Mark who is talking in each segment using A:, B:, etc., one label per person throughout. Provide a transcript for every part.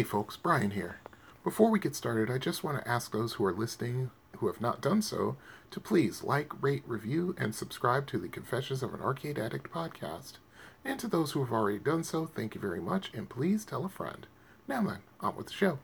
A: Hey folks, Brian here. Before we get started, I just want to ask those who are listening who have not done so to please like, rate, review, and subscribe to the Confessions of an Arcade Addict podcast. And to those who have already done so, thank you very much, and please tell a friend. Now then, on with the show.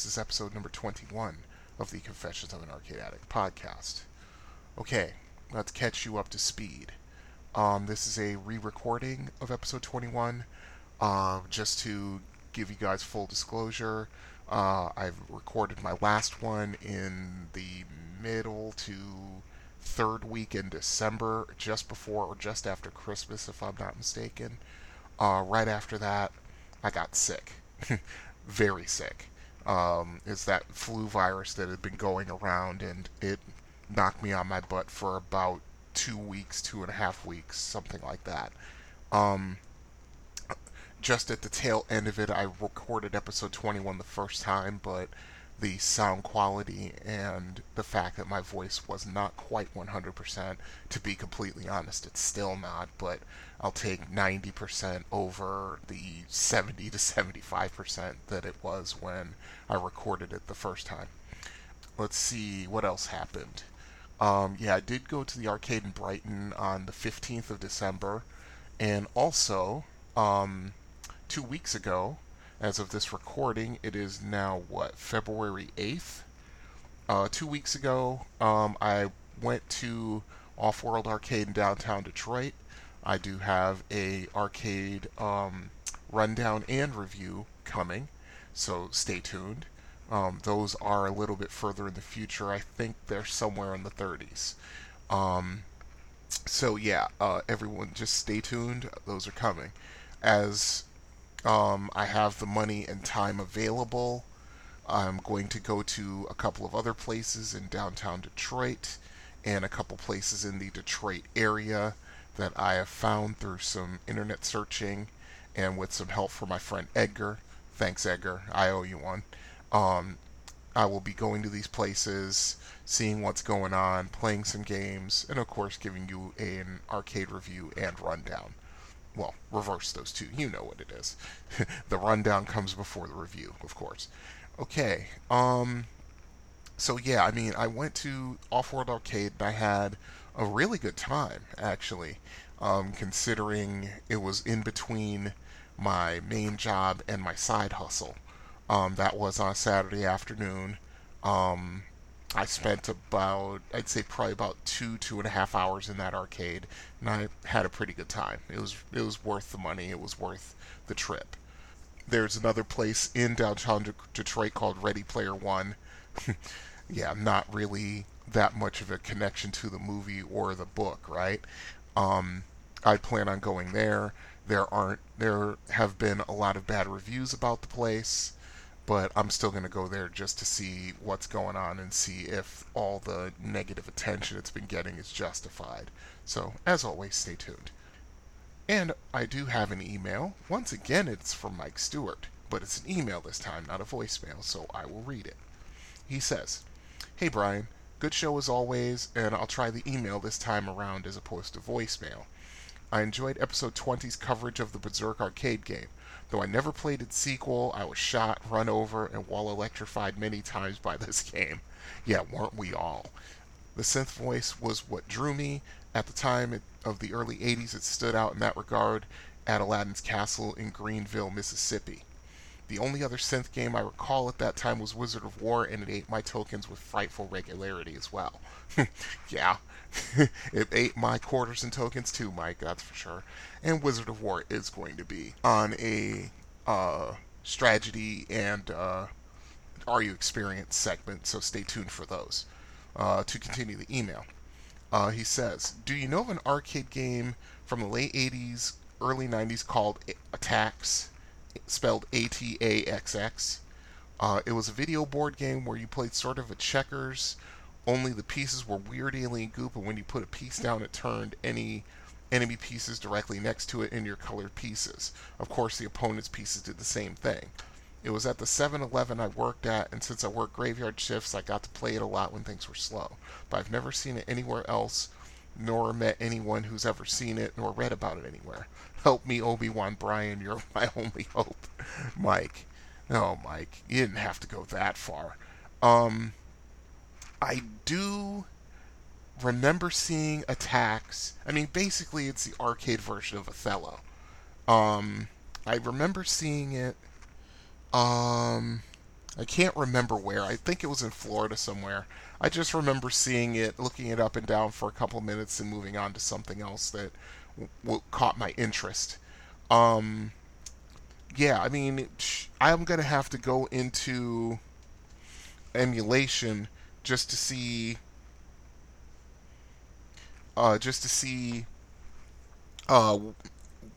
A: This is episode number 21 of the Confessions of an Arcade Addict podcast. Okay, let's catch you up to speed. Um, this is a re-recording of episode 21. Uh, just to give you guys full disclosure, uh, I've recorded my last one in the middle to third week in December, just before or just after Christmas, if I'm not mistaken. Uh, right after that, I got sick, very sick. Um, it's that flu virus that had been going around, and it knocked me on my butt for about two weeks, two and a half weeks, something like that. Um, just at the tail end of it, I recorded episode 21 the first time, but the sound quality and the fact that my voice was not quite 100%, to be completely honest, it's still not, but I'll take 90% over the 70 to 75% that it was when I recorded it the first time. Let's see what else happened. Um, yeah, I did go to the arcade in Brighton on the 15th of December, and also um, two weeks ago, as of this recording, it is now what February 8th. Uh, two weeks ago, um, I went to Off World Arcade in downtown Detroit. I do have a arcade um, rundown and review coming, so stay tuned. Um, those are a little bit further in the future. I think they're somewhere in the 30s. Um, so yeah, uh, everyone just stay tuned. Those are coming. As um, I have the money and time available, I'm going to go to a couple of other places in downtown Detroit and a couple places in the Detroit area that I have found through some internet searching and with some help from my friend Edgar. Thanks, Edgar. I owe you one. Um, I will be going to these places, seeing what's going on, playing some games, and of course giving you an arcade review and rundown. Well, reverse those two. You know what it is. the rundown comes before the review, of course. Okay. Um. So yeah, I mean, I went to Off-World Arcade and I had a really good time actually, um, considering it was in between my main job and my side hustle. Um, that was on Saturday afternoon. Um, I spent about, I'd say probably about two, two and a half hours in that arcade, and I had a pretty good time. It was, it was worth the money. It was worth the trip. There's another place in downtown De- Detroit called Ready Player One. yeah, not really that much of a connection to the movie or the book, right? Um, I plan on going there. There aren't, there have been a lot of bad reviews about the place but I'm still going to go there just to see what's going on and see if all the negative attention it's been getting is justified. So, as always, stay tuned. And I do have an email. Once again, it's from Mike Stewart, but it's an email this time, not a voicemail, so I will read it. He says, Hey Brian, good show as always, and I'll try the email this time around as opposed to voicemail. I enjoyed episode 20's coverage of the Berserk arcade game. Though I never played its sequel, I was shot, run over, and wall electrified many times by this game. Yeah, weren't we all? The synth voice was what drew me, at the time of the early 80s, it stood out in that regard at Aladdin's Castle in Greenville, Mississippi. The only other synth game I recall at that time was Wizard of Wor, and it ate my tokens with frightful regularity as well. yeah, it ate my quarters and tokens too, Mike, that's for sure. And Wizard of Wor is going to be on a uh, strategy and uh, Are You Experienced segment, so stay tuned for those. Uh, to continue the email, uh, he says, Do you know of an arcade game from the late 80s, early 90s called Ataxx? Spelled A T A X X. Uh, it was a video board game where you played sort of a checkers, only the pieces were weird alien goop, and when you put a piece down, it turned any enemy pieces directly next to it in your colored pieces. Of course, the opponent's pieces did the same thing. It was at the 7 Eleven I worked at, and since I worked graveyard shifts, I got to play it a lot when things were slow. But I've never seen it anywhere else, nor met anyone who's ever seen it, nor read about it anywhere. Help me, Obi Wan Brian, you're my only hope. Mike. Oh, Mike, you didn't have to go that far. Um, I do remember seeing Ataxx. I mean, basically, it's the arcade version of Othello. Um, I remember seeing it. Um, I can't remember where. I think it was in Florida somewhere. I just remember seeing it, looking it up and down for a couple minutes, and moving on to something else that w- w- caught my interest. Um, yeah, I mean, I'm gonna have to go into emulation just to see uh, just to see uh,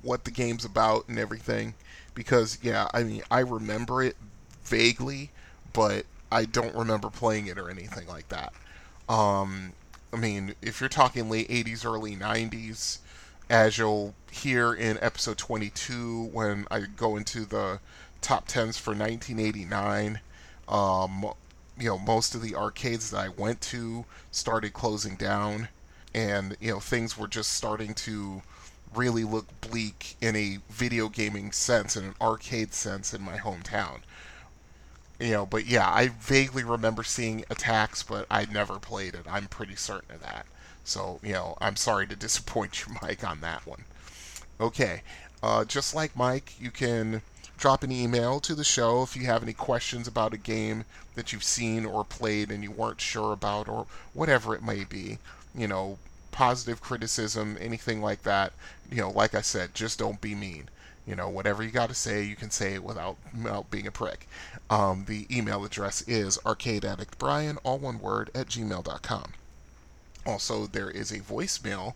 A: what the game's about and everything. Because yeah, I mean, I remember it vaguely, but I don't remember playing it or anything like that. Um, I mean, if you're talking late 80s, early 90s, as you'll hear in episode 22 when I go into the top 10s for 1989, um, you know, most of the arcades that I went to started closing down, and you know, things were just starting to really look bleak in a video gaming sense, in an arcade sense, in my hometown. You know, but yeah, I vaguely remember seeing Ataxx, but I never played it. I'm pretty certain of that. So, you know, I'm sorry to disappoint you, Mike, on that one. Okay, uh, just like Mike, you can drop an email to the show if you have any questions about a game that you've seen or played and you weren't sure about, or whatever it may be. You know, positive criticism, anything like that. You know, like I said, just don't be mean. You know, whatever you got to say, you can say it without, without being a prick. Um, the email address is arcadeaddictbrian, all one word, at gmail.com. Also, there is a voicemail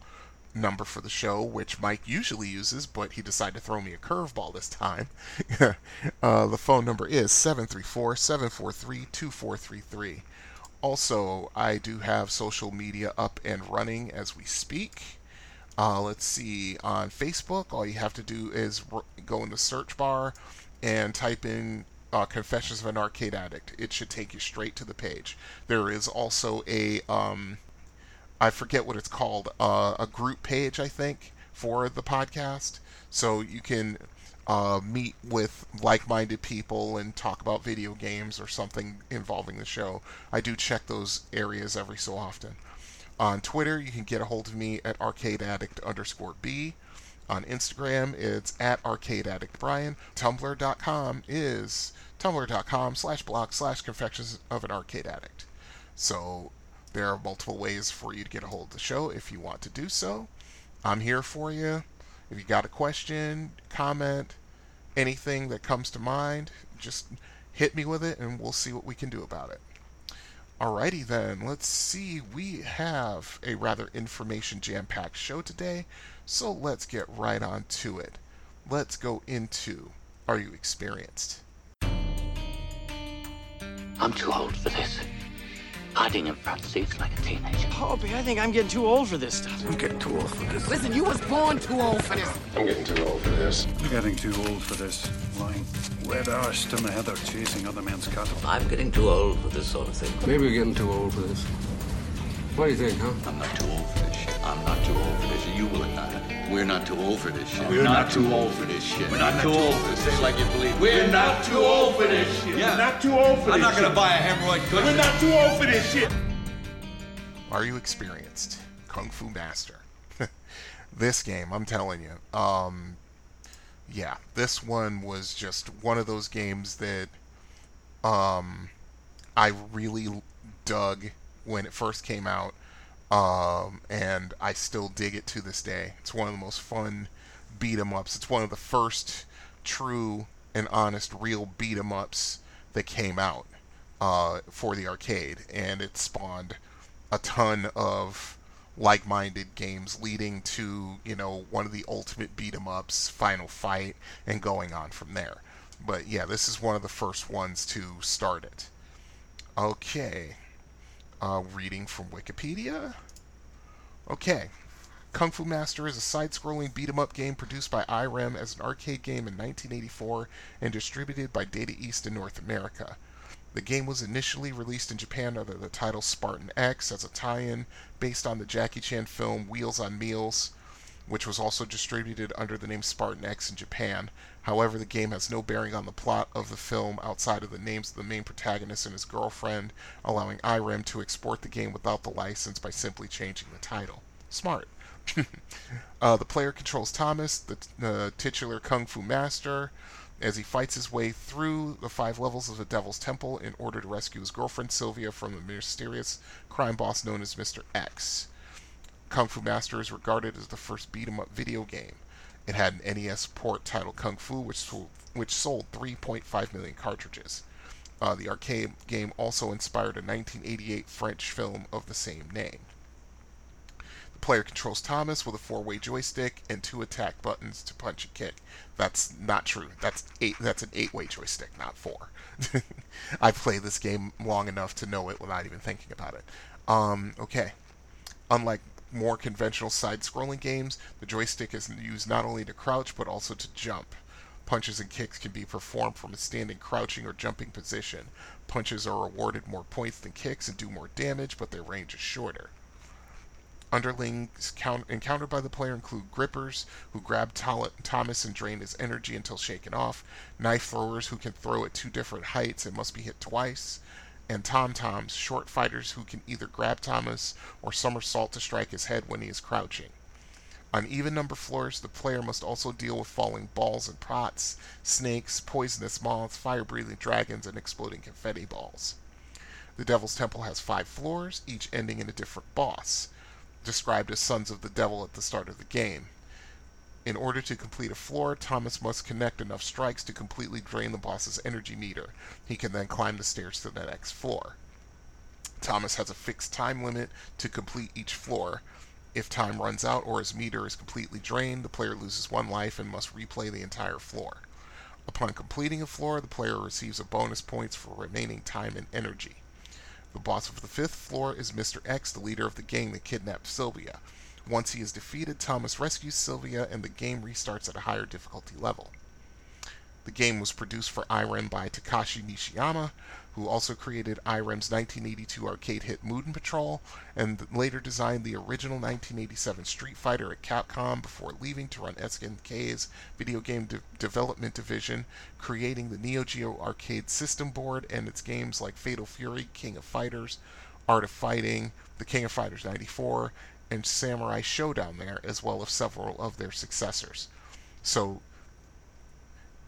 A: number for the show, which Mike usually uses, but he decided to throw me a curveball this time. uh, the phone number is 734 743 2433. Also, I do have social media up and running as we speak. Uh, let's see, on Facebook, all you have to do is go in the search bar and type in uh, Confessions of an Arcade Addict. It should take you straight to the page. There is also a um, I forget what it's called, uh, a group page, I think, for the podcast. So you can uh, meet with like minded people and talk about video games or something involving the show. I do check those areas every so often. On Twitter, you can get a hold of me at arcadeaddict underscore B. On Instagram, it's at arcadeaddictbrian. Tumblr.com is tumblr.com slash blog slash confessions of an arcade addict. So there are multiple ways for you to get a hold of the show if you want to do so. I'm here for you. If you got a question, comment, anything that comes to mind, just hit me with it and we'll see what we can do about it. Alrighty then, let's see. We have a rather information jam packed show today, so let's get right on to it. Let's go into Are You Experienced?
B: I'm too old for this hiding in front seats like a teenager.
C: Hobie, I think I'm getting too old for this stuff.
D: I'm getting too old for this.
E: Listen, you was born too old for this.
D: I'm getting too old for this.
F: I'm getting too old for this. Lying wet arsed in the heather chasing other men's cattle.
B: I'm getting too old for this sort of thing.
G: Maybe you're getting too old for this. What do you think, huh?
H: I'm not too old for this shit. I'm not too old for this shit. You will not. We're not too old for this shit.
I: We're, not, too old for this shit.
H: We're not too old for this. Say like you believe.
I: We're not too old for this shit.
H: Yeah.
I: We're not too old for this.
H: I'm not gonna buy a hemorrhoid cushion.
I: We're not too old for this shit.
A: Are you experienced? Kung Fu Master. this game, I'm telling you. Um, yeah, this one was just one of those games that um, I really dug when it first came out, um, and I still dig it to this day. It's one of the most fun beat 'em ups. It's one of the first true and honest real beat 'em ups that came out uh, for the arcade, and it spawned a ton of like-minded games leading to you know one of the ultimate beat 'em ups final fight and going on from there but yeah this is one of the first ones to start it okay uh, reading from wikipedia okay Kung Fu Master is a side-scrolling beat-em-up game produced by IREM as an arcade game in 1984 and distributed by Data East in North America. The game was initially released in Japan under the title Spartan X as a tie-in based on the Jackie Chan film Wheels on Meals, which was also distributed under the name Spartan X in Japan. However, the game has no bearing on the plot of the film outside of the names of the main protagonist and his girlfriend, allowing IREM to export the game without the license by simply changing the title. Smart. uh, the player controls Thomas, the uh, titular Kung Fu master, as he fights his way through the five levels of the Devil's Temple in order to rescue his girlfriend Sylvia from the mysterious crime boss known as Mr. X. Kung Fu Master is regarded as the first beat 'em up video game. It had an NES port titled Kung Fu, which sold, which sold 3.5 million cartridges. Uh, the arcade game also inspired a 1988 French film of the same name. The player controls Thomas with a four-way joystick and two attack buttons to punch and kick. That's not true. That's eight. That's an eight-way joystick, not four. I played this game long enough to know it without even thinking about it. Um, okay. Unlike more conventional side-scrolling games, the joystick is used not only to crouch but also to jump. Punches and kicks can be performed from a standing, crouching, or jumping position. Punches are awarded more points than kicks and do more damage, but their range is shorter. Underlings encountered by the player include grippers, who grab Thomas and drain his energy until shaken off, knife throwers, who can throw at two different heights and must be hit twice, and tom-toms, short fighters who can either grab Thomas or somersault to strike his head when he is crouching. On even number floors, the player must also deal with falling balls and pots, snakes, poisonous moths, fire-breathing dragons, and exploding confetti balls. The Devil's Temple has five floors, each ending in a different boss described as sons of the devil at the start of the game. In order to complete a floor, Thomas must connect enough strikes to completely drain the boss's energy meter. He can then climb the stairs to the next floor. Thomas has a fixed time limit to complete each floor. If time runs out or his meter is completely drained, the player loses one life and must replay the entire floor. Upon completing a floor, the player receives a bonus points for remaining time and energy. The boss of the fifth floor is Mr. X, the leader of the gang that kidnapped Sylvia. Once he is defeated, Thomas rescues Sylvia and the game restarts at a higher difficulty level. The game was produced for IREM by Takashi Nishiyama, who also created IREM's 1982 arcade hit Moon Patrol, and later designed the original 1987 Street Fighter at Capcom before leaving to run SNK's video game de- development division, creating the Neo Geo arcade system board and its games like Fatal Fury, King of Fighters, Art of Fighting, The King of Fighters 94, and Samurai Shodown there, as well as several of their successors. So,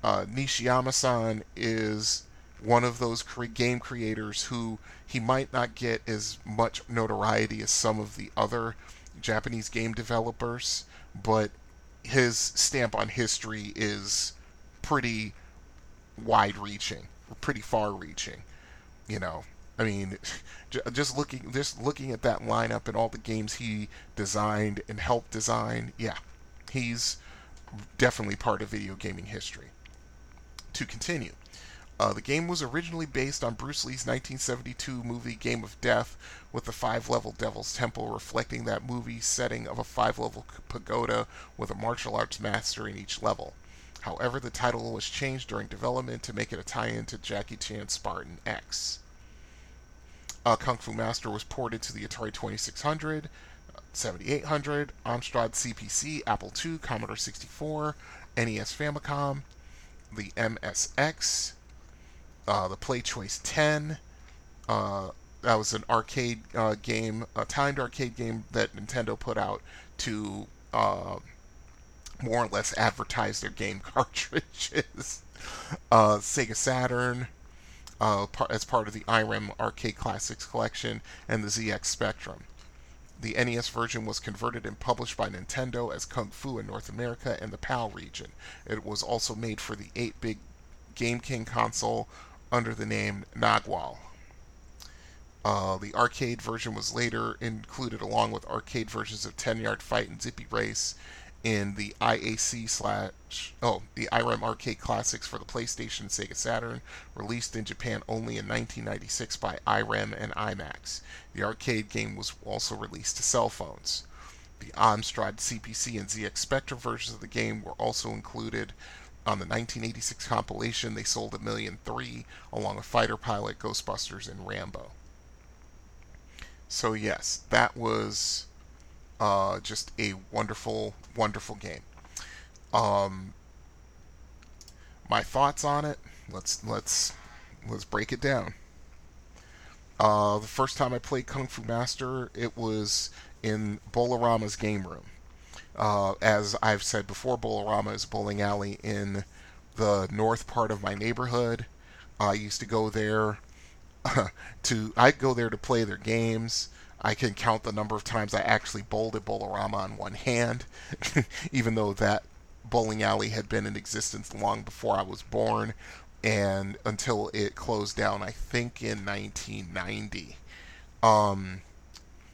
A: uh, Nishiyama-san is one of those cre- game creators who he might not get as much notoriety as some of the other Japanese game developers, but his stamp on history is pretty wide reaching, pretty far reaching. You know, I mean, just looking just looking at that lineup and all the games he designed and helped design, yeah, he's definitely part of video gaming history. To continue, uh, the game was originally based on Bruce Lee's 1972 movie Game of Death, with the five level Devil's Temple reflecting that movie's setting of a five level pagoda with a martial arts master in each level. However, the title was changed during development to make it a tie in to Jackie Chan's Spartan X. Uh, Kung Fu Master was ported to the Atari 2600, 7800, Amstrad CPC, Apple II, Commodore 64, NES Famicom, the MSX, uh, the Play Choice 10, uh, that was an arcade uh, game, a timed arcade game that Nintendo put out to uh, more or less advertise their game cartridges. Uh, Sega Saturn, uh, par- as part of the IREM Arcade Classics collection, and the ZX Spectrum. The NES version was converted and published by Nintendo as Kung Fu in North America and the PAL region. It was also made for the 8 bit Game King console under the name Nagual. Uh, the arcade version was later included along with arcade versions of 10 Yard Fight and Zippy Race in the IAC slash oh the IREM Arcade Classics for the PlayStation and Sega Saturn, released in Japan only in 1996 by IREM and IMAX. The arcade game was also released to cell phones. The Amstrad CPC and ZX Spectrum versions of the game were also included on the 1986 compilation. They sold a million three, along with Fighter Pilot, Ghostbusters, and Rambo. So yes, that was uh, just a wonderful, wonderful game. Um, my thoughts on it. Let's let's let's break it down. Uh, the first time I played Kung Fu Master, it was in Bolarama's game room. Uh, as I've said before, Bolarama is bowling alley in the north part of my neighborhood. I used to go there to I go there to play their games. I can count the number of times I actually bowled at Bolarama on one hand, even though that bowling alley had been in existence long before I was born, and until it closed down, I think in 1990. Um,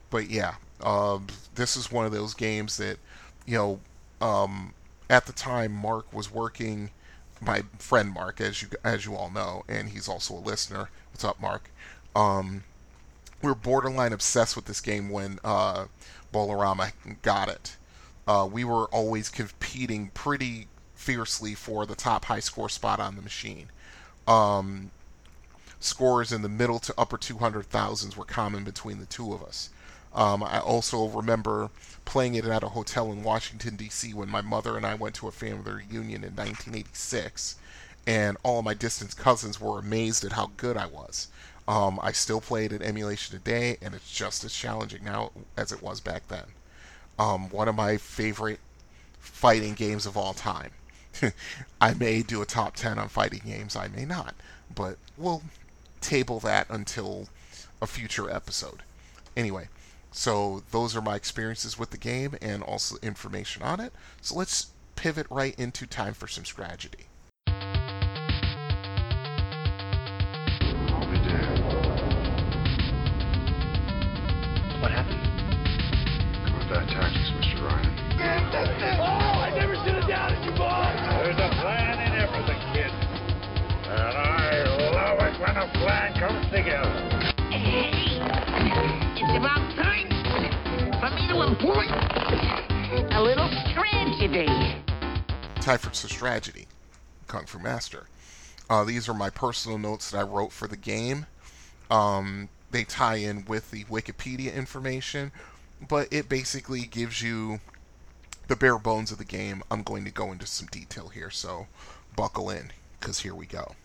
A: but yeah, um, this is one of those games that, you know, um, at the time Mark was working. My friend Mark, as you as you all know, and he's also a listener. What's up, Mark? Um, we were borderline obsessed with this game when uh, Bolarama got it. Uh, we were always competing pretty fiercely for the top high score spot on the machine. Um, scores in the middle to upper 200,000s were common between the two of us. Um, I also remember playing it at a hotel in Washington, D.C. when my mother and I went to a family reunion in 1986, and all of my distant cousins were amazed at how good I was. Um, I still play it in emulation today, and it's just as challenging now as it was back then. Um, one of my favorite fighting games of all time. I may do a top 10 on fighting games, I may not, but we'll table that until a future episode. Anyway, so those are my experiences with the game and also information on it. So let's pivot right into time for some strategy.
D: What happened?
F: Combat tactics, Mr. Ryan.
I: Oh, I never should have doubted you, boy.
D: There's a plan in everything, kid. And I love it when a plan comes together.
E: It's about time for me to employ a little tragedy.
A: Time for some strategy. Kung Fu Master. Uh, these are my personal notes that I wrote for the game. Um, they tie in with the Wikipedia information, but it basically gives you the bare bones of the game. I'm going to go into some detail here, so buckle in, because here we go.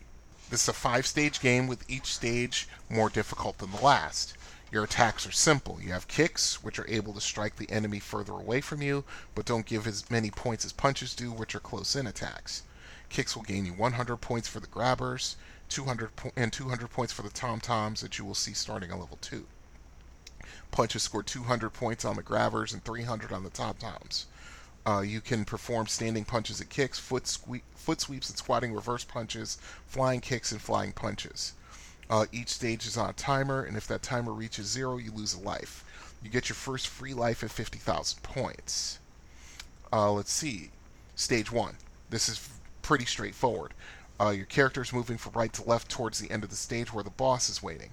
A: This is a five stage game with each stage more difficult than the last. Your attacks are simple. You have kicks, which are able to strike the enemy further away from you, but don't give as many points as punches do, which are close in attacks. Kicks will gain you 100 points for the grabbers, 200 po- and 200 points for the tom toms that you will see starting on level 2. Punches score 200 points on the Grabbers and 300 on the tom toms. Uh, you can perform standing punches and kicks, foot, sque- foot sweeps and squatting reverse punches, flying kicks, and flying punches. Uh, each stage is on a timer, and if that timer reaches zero, you lose a life. You get your first free life at 50,000 points. Uh, let's see. Stage 1. This is pretty straightforward. Uh, your character is moving from right to left towards the end of the stage where the boss is waiting.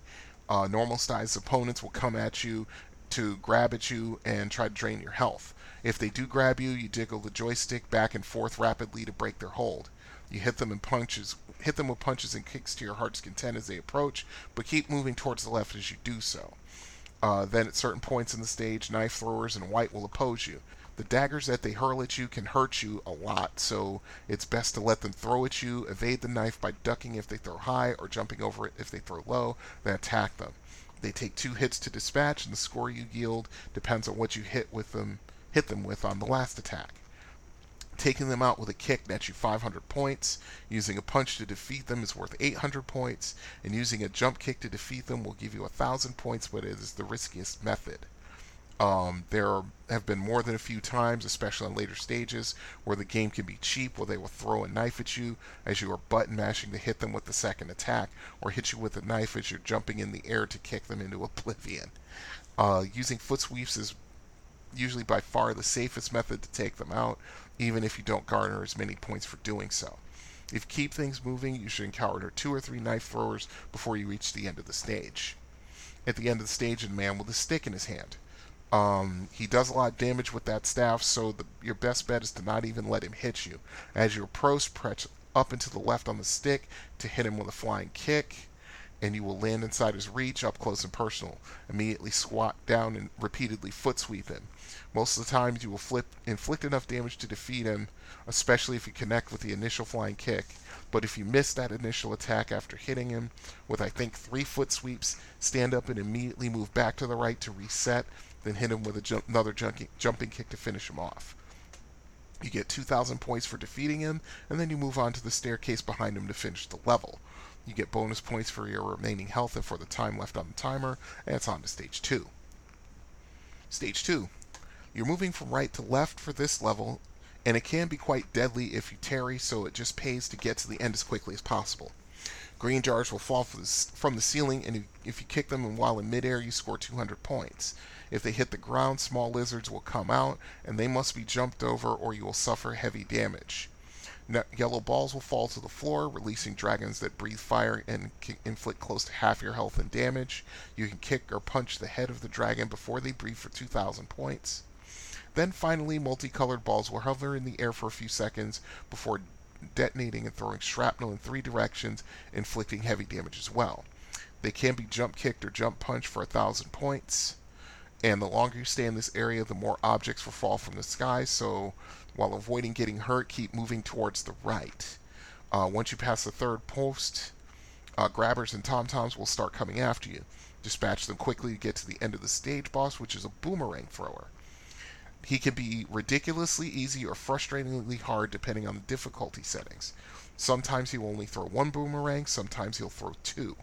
A: Uh, normal sized opponents will come at you to grab at you and try to drain your health. If they do grab you, you jiggle the joystick back and forth rapidly to break their hold. You hit them in punches, hit them with punches and kicks to your heart's content as they approach, but keep moving towards the left as you do so. Uh, then at certain points in the stage, knife throwers and white will oppose you. The daggers that they hurl at you can hurt you a lot, so it's best to let them throw at you, evade the knife by ducking if they throw high or jumping over it if they throw low, then attack them. They take two hits to dispatch, and the score you yield depends on what you hit with them hit them with on the last attack. Taking them out with a kick nets you 500 points. Using a punch to defeat them is worth 800 points, and using a jump kick to defeat them will give you 1,000 points, but it is the riskiest method. Um, there have been more than a few times, especially in later stages, where the game can be cheap, where they will throw a knife at you as you are button mashing to hit them with the second attack, or hit you with a knife as you're jumping in the air to kick them into oblivion. Uh, using foot sweeps is usually by far the safest method to take them out, even if you don't garner as many points for doing so. If you keep things moving, you should encounter two or three knife throwers before you reach the end of the stage. At the end of the stage, a man with a stick in his hand. Um, he does a lot of damage with that staff, so the, your best bet is to not even let him hit you. As you approach, press up and to the left on the stick to hit him with a flying kick, and you will land inside his reach, up close and personal. Immediately squat down and repeatedly foot sweep him. Most of the times, you will flip, inflict enough damage to defeat him, especially if you connect with the initial flying kick. But if you miss that initial attack after hitting him with, I think, three foot sweeps, stand up and immediately move back to the right to reset then hit him with another jumping, jumping kick to finish him off. You get 2,000 points for defeating him, and then you move on to the staircase behind him to finish the level. You get bonus points for your remaining health and for the time left on the timer, and it's on to stage 2. Stage 2. You're moving from right to left for this level, and it can be quite deadly if you tarry, so it just pays to get to the end as quickly as possible. Green jars will fall from the ceiling, and if you kick them while in midair, you score 200 points. If they hit the ground, small lizards will come out, and they must be jumped over or you will suffer heavy damage. Yellow balls will fall to the floor, releasing dragons that breathe fire and can inflict close to half your health and damage. You can kick or punch the head of the dragon before they breathe for 2,000 points. Then finally, multicolored balls will hover in the air for a few seconds before detonating and throwing shrapnel in three directions, inflicting heavy damage as well. They can be jump kicked or jump punched for a thousand points and the longer you stay in this area, the more objects will fall from the sky. So while avoiding getting hurt, keep moving towards the right. Uh, once you pass the third post, uh, grabbers and tom-toms will start coming after you. Dispatch them quickly to get to the end of the stage boss, which is a boomerang thrower. He can be ridiculously easy or frustratingly hard depending on the difficulty settings. Sometimes he will only throw one boomerang, sometimes he'll throw two.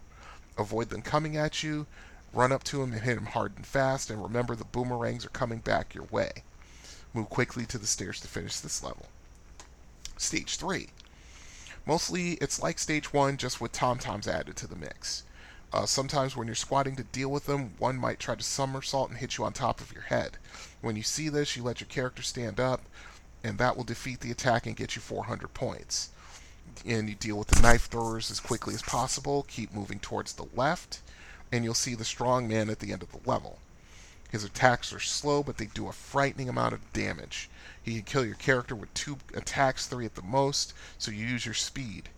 A: Avoid them coming at you, Run up to him and hit him hard and fast, and remember the boomerangs are coming back your way. Move quickly to the stairs to finish this level. Stage 3. Mostly it's like stage 1, just with tom-toms added to the mix. Uh, sometimes when you're squatting to deal with them, one might try to somersault and hit you on top of your head. When you see this, you let your character stand up, and that will defeat the attack and get you 400 points. And you deal with the knife throwers as quickly as possible. Keep moving towards the left and you'll see the strong man at the end of the level. His attacks are slow, but they do a frightening amount of damage. He can kill your character with two attacks, three at the most, so you use your speed.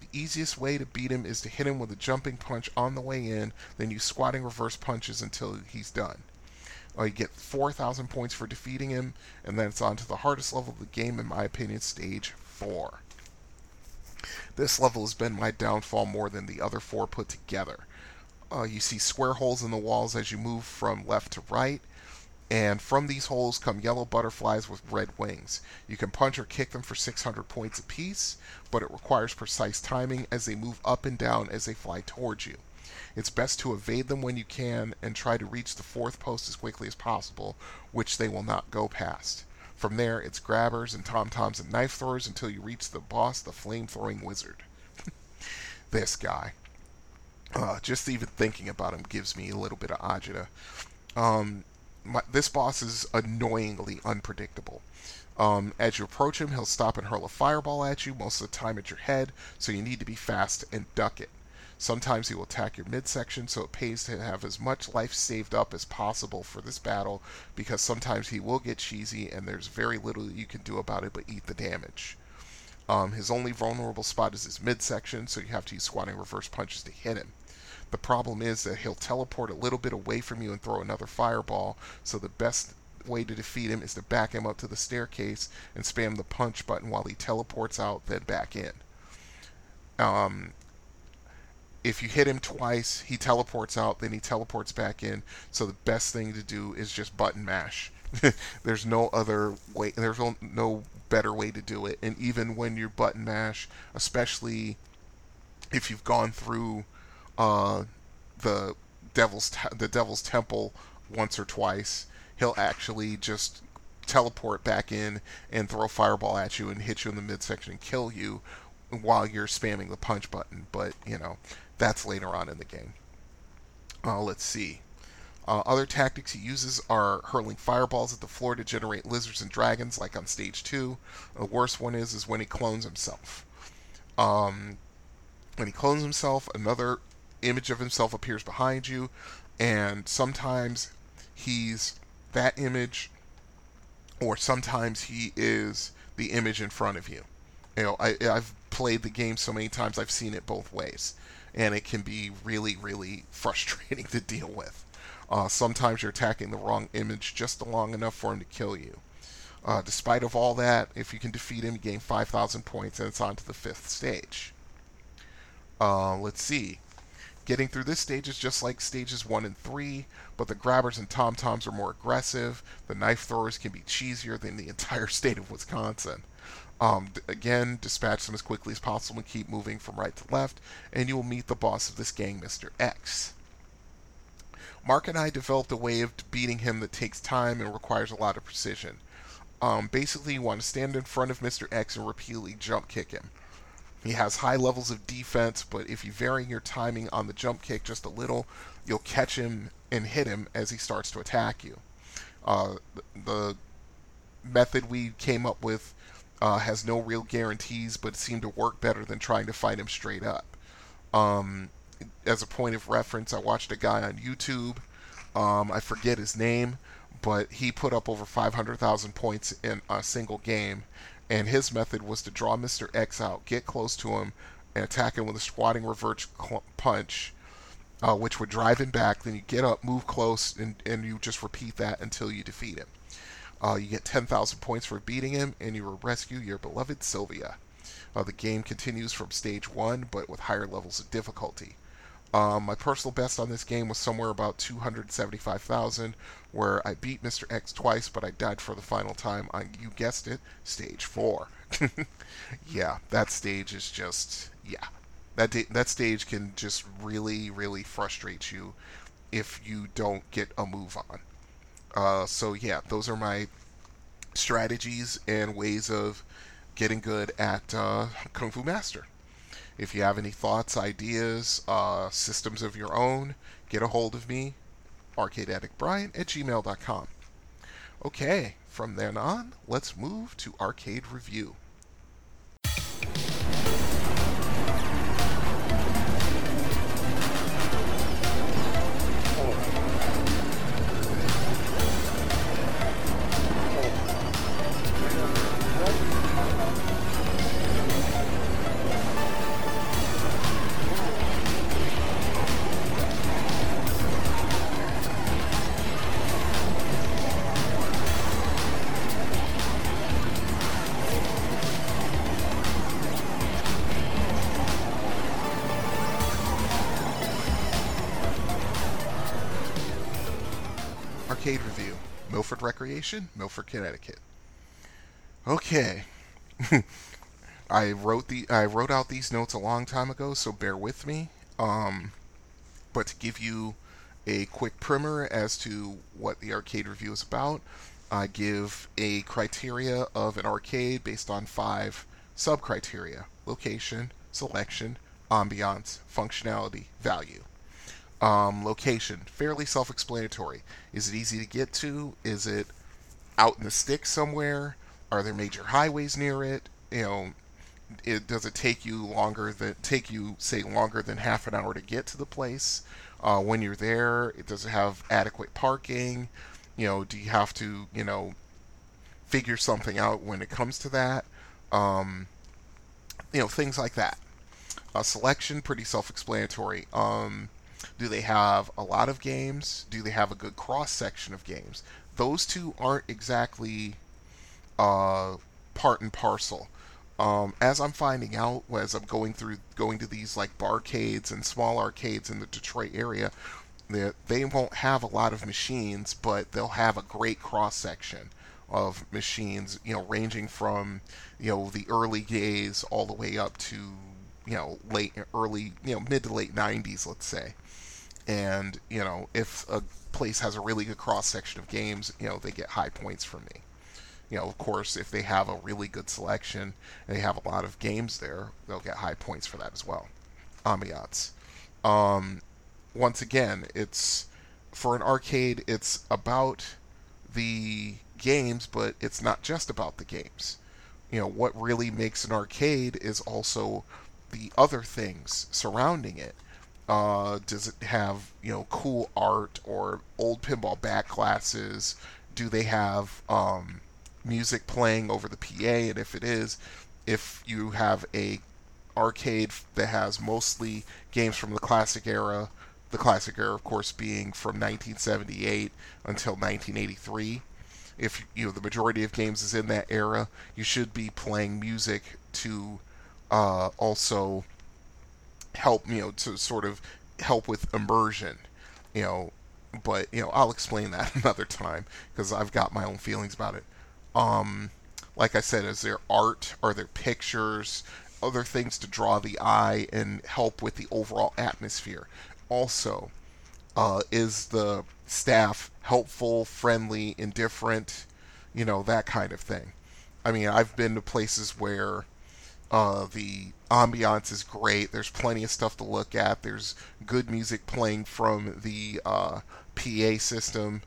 A: The easiest way to beat him is to hit him with a jumping punch on the way in, then use squatting reverse punches until he's done. Uh, you get 4,000 points for defeating him, and then it's on to the hardest level of the game, in my opinion, stage 4. This level has been my downfall more than the other four put together. Uh, you see square holes in the walls as you move from left to right. And from these holes come yellow butterflies with red wings. You can punch or kick them for 600 points apiece, but it requires precise timing as they move up and down as they fly towards you. It's best to evade them when you can and try to reach the fourth post as quickly as possible, which they will not go past. From there, it's grabbers and tom-toms and knife throwers until you reach the boss, the flame-throwing wizard. this guy. Uh, just even thinking about him gives me a little bit of agita. Um, my, this boss is annoyingly unpredictable. Um, as you approach him, he'll stop and hurl a fireball at you, most of the time at your head, so you need to be fast and duck it. Sometimes he will attack your midsection, so it pays to have as much life saved up as possible for this battle, because sometimes he will get cheesy and there's very little you can do about it but eat the damage. Um, his only vulnerable spot is his midsection, so you have to use squatting reverse punches to hit him. The problem is that he'll teleport a little bit away from you and throw another fireball, so the best way to defeat him is to back him up to the staircase and spam the punch button while he teleports out, then back in. Um, if you hit him twice, he teleports out, then he teleports back in. So the best thing to do is just button mash. there's no other way. There's no better way to do it. And even when you button mash, especially if you've gone through uh, the devil's te- the devil's temple once or twice, he'll actually just teleport back in and throw a fireball at you and hit you in the midsection and kill you while you're spamming the punch button. But you know that's later on in the game. Uh, let's see. Uh, other tactics he uses are hurling fireballs at the floor to generate lizards and dragons, like on stage two. The worst one is is when he clones himself. Um, when he clones himself, another image of himself appears behind you, and sometimes he's that image, or sometimes he is the image in front of you. You know, I, I've played the game so many times, I've seen it both ways, and it can be really, really frustrating to deal with. Uh, sometimes you're attacking the wrong image just long enough for him to kill you. Uh, despite of all that, if you can defeat him, you gain 5,000 points, and it's on to the fifth stage. Uh, let's see. Getting through this stage is just like stages 1 and 3, but the grabbers and tom-toms are more aggressive, the knife throwers can be cheesier than the entire state of Wisconsin. Um, again, dispatch them as quickly as possible and keep moving from right to left, and you will meet the boss of this gang, Mr. X. Mark and I developed a way of beating him that takes time and requires a lot of precision. Um, basically, you want to stand in front of Mr. X and repeatedly jump kick him. He has high levels of defense, but if you vary your timing on the jump kick just a little, you'll catch him and hit him as he starts to attack you. Uh, the method we came up with uh, has no real guarantees, but it seemed to work better than trying to fight him straight up. Um, as a point of reference, I watched a guy on YouTube. Um, I forget his name, but he put up over 500,000 points in a single game. And his method was to draw Mr. X out, get close to him, and attack him with a squatting reverse punch, uh, which would drive him back. Then you get up, move close, and, and you just repeat that until you defeat him. Uh, you get 10,000 points for beating him, and you rescue your beloved Sylvia. Uh, the game continues from stage 1, but with higher levels of difficulty. Um, my personal best on this game was somewhere about 275,000, where I beat Mr. X twice, but I died for the final time on, you guessed it, stage 4. yeah, that stage is just, yeah. That, da- that stage can just really, really frustrate you if you don't get a move on. Uh, so, yeah, those are my strategies and ways of getting good at uh, Kung Fu Master. If you have any thoughts, ideas, uh, systems of your own, get a hold of me, arcadeaddictbrian at gmail.com. Okay, from then on, let's move to Arcade Review. Milford Connecticut. Okay. I wrote the I wrote out these notes a long time ago, so bear with me. Um, but to give you a quick primer as to what the arcade review is about, I give a criteria of an arcade based on five sub criteria: location, selection, ambiance, functionality, value. Um, location, fairly self explanatory. Is it easy to get to? Is it out in the sticks somewhere? Are there major highways near it? You know, it, does it take you longer than take you say longer than half an hour to get to the place? Uh, when you're there, it does it have adequate parking? You know, do you have to you know figure something out when it comes to that? Um, you know, things like that. Uh, selection, pretty self-explanatory. Um, do they have a lot of games? Do they have a good cross section of games? Those two aren't exactly uh, part and parcel. um, as I'm finding out, as I'm going through, going to these like barcades and small arcades in the Detroit area, they, they won't have a lot of machines, but they'll have a great cross section of machines, you know, ranging from, you know, the early days all the way up to, you know, late, early, you know, mid to late 90s, let's say. And, you know, if a place has a really good cross section of games, you know, they get high points from me. You know, of course, if they have a really good selection and they have a lot of games there, they'll get high points for that as well. Ambiance. Um, once again, it's for an arcade, it's about the games, but it's not just about the games. You know, what really makes an arcade is also the other things surrounding it. Uh, does it have, you know, cool art or old pinball back glasses? Do they have um, music playing over the PA? And if it is, if you have a arcade that has mostly games from the classic era, the classic era, of course, being from 1978 until 1983. If you know the majority of games is in that era, you should be playing music to uh, also help you know to sort of help with immersion, you know. But you know I'll explain that another time because I've got my own feelings about it. Um, like I said, is there art? Are there pictures? Other things to draw the eye and help with the overall atmosphere. Also, uh, is the staff helpful, friendly, indifferent? You know, that kind of thing. I mean, I've been to places where uh, the ambiance is great. There's plenty of stuff to look at. There's good music playing from the uh, PA system,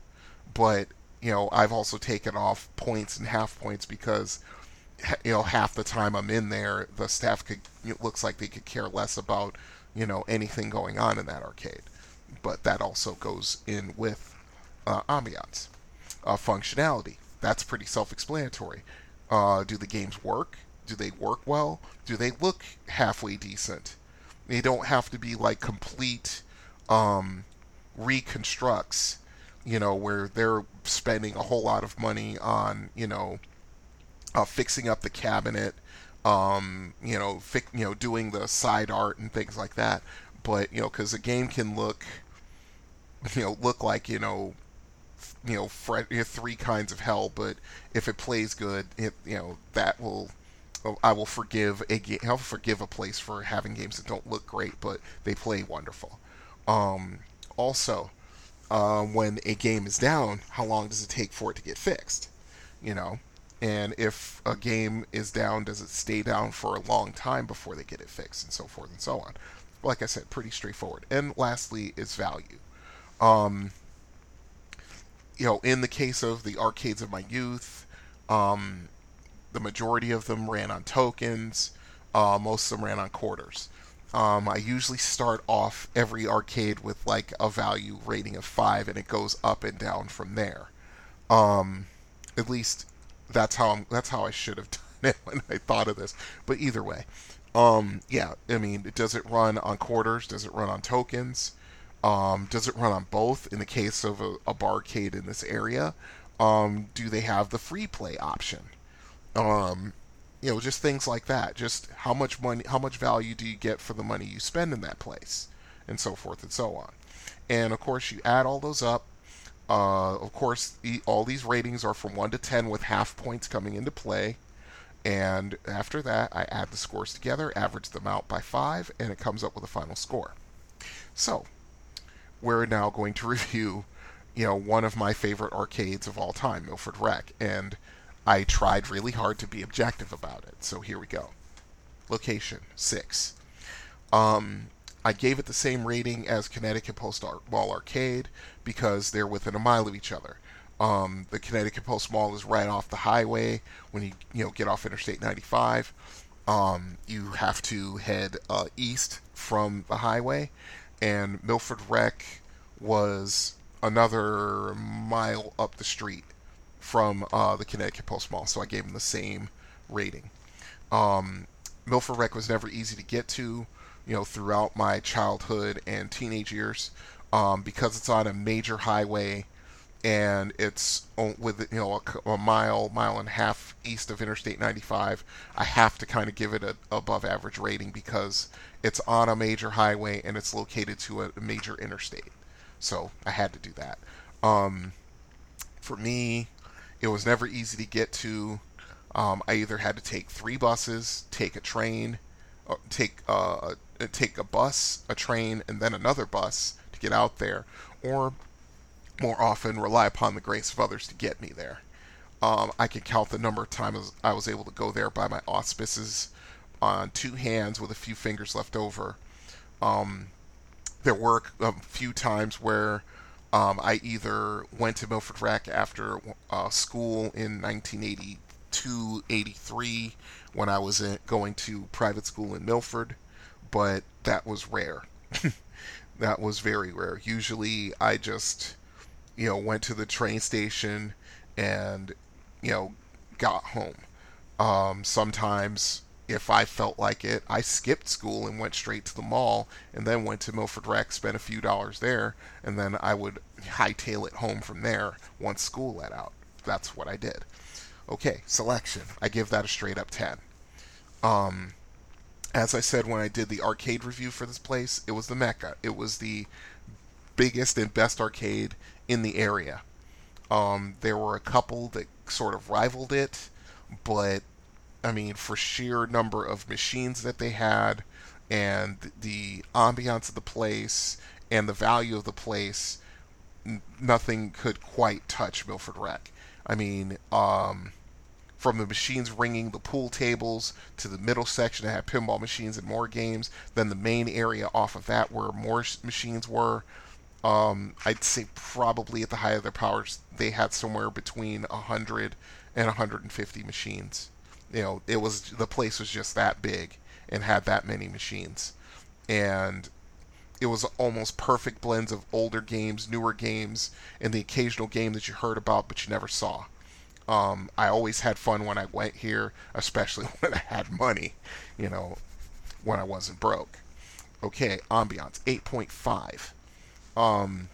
A: but you know, I've also taken off points and half points because you know half the time I'm in there, the staff could it looks like they could care less about you know anything going on in that arcade. But that also goes in with uh, ambiance, uh, functionality. That's pretty self-explanatory. Uh, do the games work? Do they work well? Do they look halfway decent? They don't have to be like complete um, reconstructs, you know, where they're spending a whole lot of money on, you know, uh, fixing up the cabinet, um, you know, fi- you know, doing the side art and things like that. But you know, because a game can look, you know, look like you know, you know, three kinds of hell. But if it plays good, it you know that will I will forgive a game. I'll forgive a place for having games that don't look great, but they play wonderful. Um, also, uh, when a game is down, how long does it take for it to get fixed? You know, and if a game is down, does it stay down for a long time before they get it fixed, and so forth and so on. Like I said, pretty straightforward. And lastly, is value. Um, you know, in the case of the arcades of my youth, um, the majority of them ran on tokens. Uh, most of them ran on quarters. Um, I usually start off every arcade with like a value rating of five, and it goes up and down from there. Um, at least that's how I'm, that's how I should have done it when I thought of this. But either way, um, yeah, I mean, does it run on quarters? Does it run on tokens? Um, does it run on both? In the case of a, a barcade in this area, um, do they have the free play option? Um, you know, just things like that. Just how much money, how much value do you get for the money you spend in that place, and so forth and so on. And of course, you add all those up. Uh, of course, all these ratings are from 1 to 10 with half points coming into play. And after that, I add the scores together, average them out by 5, and it comes up with a final score. So, we're now going to review, you know, one of my favorite arcades of all time, Milford Rec. And I tried really hard to be objective about it. So here we go. Location 6. Um, I gave it the same rating as Connecticut Post Mall Arcade because they're within a mile of each other. Um, the Connecticut Post Mall is right off the highway when you you know get off Interstate 95. Um, you have to head uh, east from the highway, and Milford Rec was another mile up the street from uh, the Connecticut Post Mall, so I gave them the same rating. Um, Milford Rec was never easy to get to, you know, throughout my childhood and teenage years, um, because it's on a major highway. and it's with you know a, a, mile, mile and a half east of Interstate 95. I have to kind of give it a above average rating because it's on a major highway and it's located to a major interstate. So I had to do that. Um, for me, it was never easy to get to. Um, I either had to take three buses, take a train, uh, take uh, take a bus, a train, and then another bus to get out there, or more often rely upon the grace of others to get me there. Um, I can count the number of times I was able to go there by my auspices on two hands with a few fingers left over. Um, there were a few times where um, I either went to Milford Rec after uh, school in 1982 83 when I was in, going to private school in Milford, but that was rare. that was very rare. Usually I just you know, went to the train station and, you know, got home. Um, sometimes, if I felt like it, I skipped school and went straight to the mall and then went to Milford Rec, spent a few dollars there, and then I would hightail it home from there once school let out. That's what I did. Okay, selection. I give that a straight up 10. Um, as I said when I did the arcade review for this place, it was the Mecca. It was the biggest and best arcade in the area. Um, there were a couple that sort of rivaled it, but I mean, for sheer number of machines that they had and the ambiance of the place and the value of the place, n- nothing could quite touch Milford Rec. I mean, um, from the machines ringing the pool tables to the middle section that had pinball machines and more games, then the main area off of that where more machines were. Um, I'd say probably at the height of their powers, they had somewhere between 100 and 150 machines. You know, it was the place was just that big and had that many machines, and it was almost perfect blends of older games, newer games, and the occasional game that you heard about but you never saw. Um, I always had fun when I went here, especially when I had money, you know, when I wasn't broke. Okay, ambiance 8.5 um,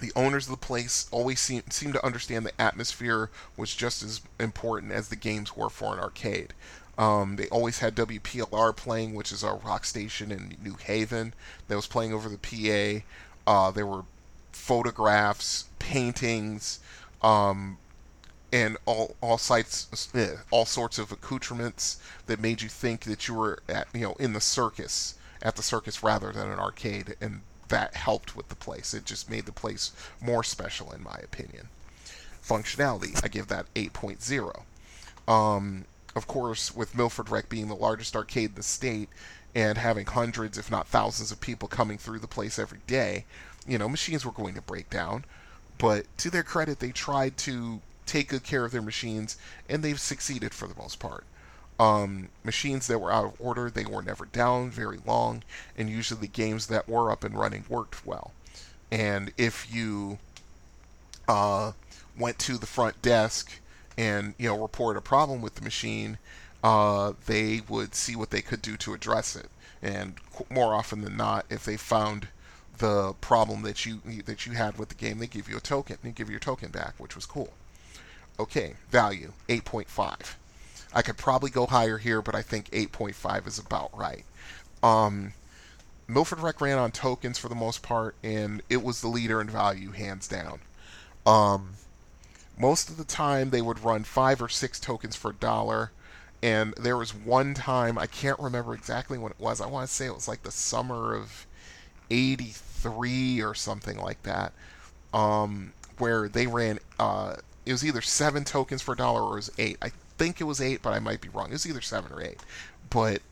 A: the owners of the place always seem, seem to understand the atmosphere was just as important as the games were for an arcade. Um, they always had WPLR playing, which is a rock station in New Haven, that was playing over the PA. Uh, there were photographs, paintings, um, and all all sites, eh, all sorts of accoutrements that made you think that you were at you know in the circus, at the circus rather than an arcade, and that helped with the place. It just made the place more special, in my opinion. Functionality, I give that 8.0. Um, of course, with Milford Rec being the largest arcade in the state and having hundreds, if not thousands, of people coming through the place every day, you know, machines were going to break down. But to their credit, they tried to take good care of their machines, and they've succeeded for the most part. Um, machines that were out of order, they were never down very long, and usually the games that were up and running worked well. And if you uh, went to the front desk and you know report a problem with the machine, uh, they would see what they could do to address it. And more often than not, if they found the problem that you that you had with the game, they give you a token. They give you your token back, which was cool. Okay, value 8.5. I could probably go higher here, but I think 8.5 is about right. Um, Milford Rec ran on tokens for the most part, and it was the leader in value, hands down. Um, most of the time, they would run five or six tokens for a dollar, and there was one time I can't remember exactly when it was. I want to say it was like the summer of '83 or something like that, um, where they ran. Uh, it was either seven tokens for a dollar or it was eight. I think it was eight, but I might be wrong. It was either seven or eight. But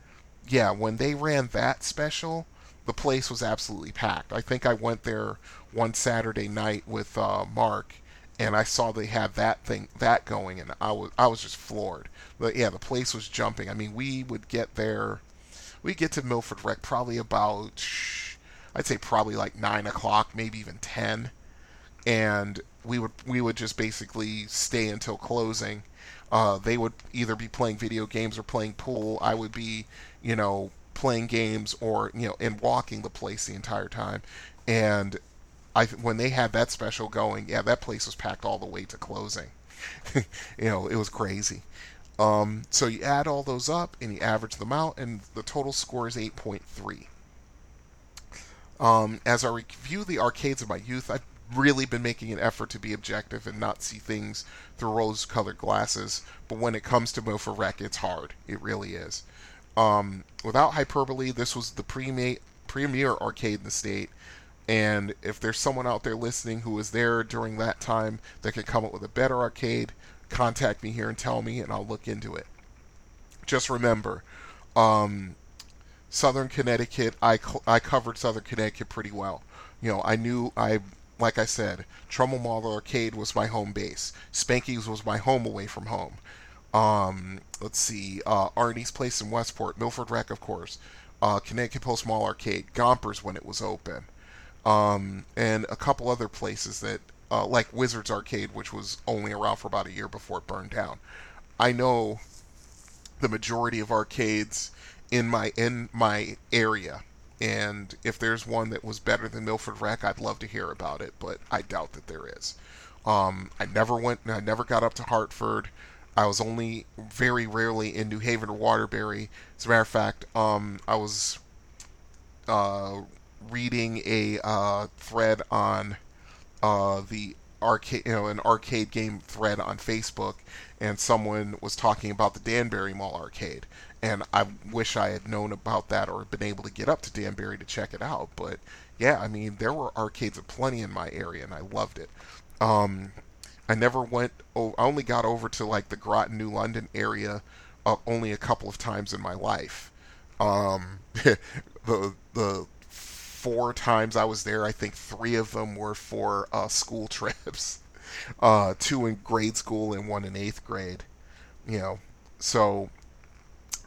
A: yeah, when they ran that special, the place was absolutely packed. I think I went there one Saturday night with uh, Mark, and I saw they had that thing that going, and I was I was just floored. But yeah, the place was jumping. I mean, we would get there, we get to Milford Rec probably about, I'd say probably like nine o'clock, maybe even ten, and we would we would just basically stay until closing uh, they would either be playing video games or playing pool. I would be, you know, playing games or you know and walking the place the entire time, and I when they had that special going, yeah, that place was packed all the way to closing. you know, it was crazy. Um, so you add all those up and you average them out, and the total score is 8.3. Um, as I review the arcades of my youth, I've really been making an effort to be objective and not see things through rose-colored glasses. But when it comes to Rec, it's hard. It really is. Um, without hyperbole, this was the pre premier arcade in the state. And if there's someone out there listening who was there during that time that could come up with a better arcade, contact me here and tell me, and I'll look into it. Just remember, um, Southern Connecticut, I, I covered Southern Connecticut pretty well. You know, I knew I like I said, Trumbull Mall Arcade was my home base. Spanky's was my home away from home. Um, let's see, uh, Arnie's Place in Westport, Milford Rec, of course, uh, Connecticut Post Mall Arcade, Gompers when it was open, um, and a couple other places that, uh, like Wizards Arcade, which was only around for about a year before it burned down. I know the majority of arcades in my in my area and if there's one that was better than Milford Rec, I'd love to hear about it, but I doubt that there is. Um, I never went, I never got up to Hartford. I was only very rarely in New Haven or Waterbury. As a matter of fact, um, I was uh, reading a uh, thread on uh, the arcade, you know, an arcade game thread on Facebook, and someone was talking about the Danbury Mall arcade, and I wish I had known about that or been able to get up to Danbury to check it out. But yeah, I mean, there were arcades aplenty in my area, and I loved it. Um, I never went. Oh, I only got over to like the Groton, New London area uh, only a couple of times in my life. Um, the the four times I was there, I think three of them were for uh, school trips. Uh, two in grade school and one in eighth grade. You know, so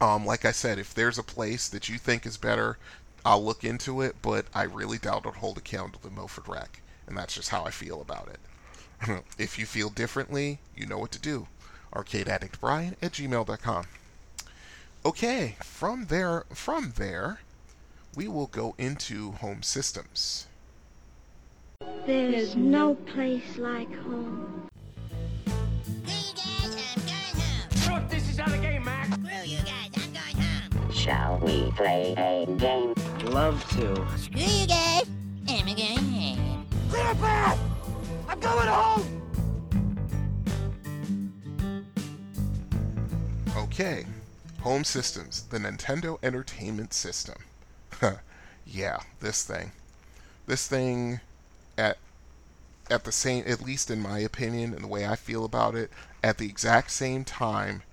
A: um, like I said, if there's a place that you think is better, I'll look into it, but I really doubt it'll hold a candle to Milford Rec, and that's just how I feel about it. if you feel differently, you know what to do. ArcadeAddictBrian at gmail.com. Okay, from there, from there, we will go into home systems.
J: There's no place like home.
I: this is not a game, Mac.
E: Screw
K: Shall we play a game?
C: Love to.
E: Screw you guys, I'm going home.
I: Clear a path! I'm going home!
A: Okay, home systems, the Nintendo Entertainment System. yeah, this thing. This thing at at the same at least in my opinion and the way I feel about it, at the exact same time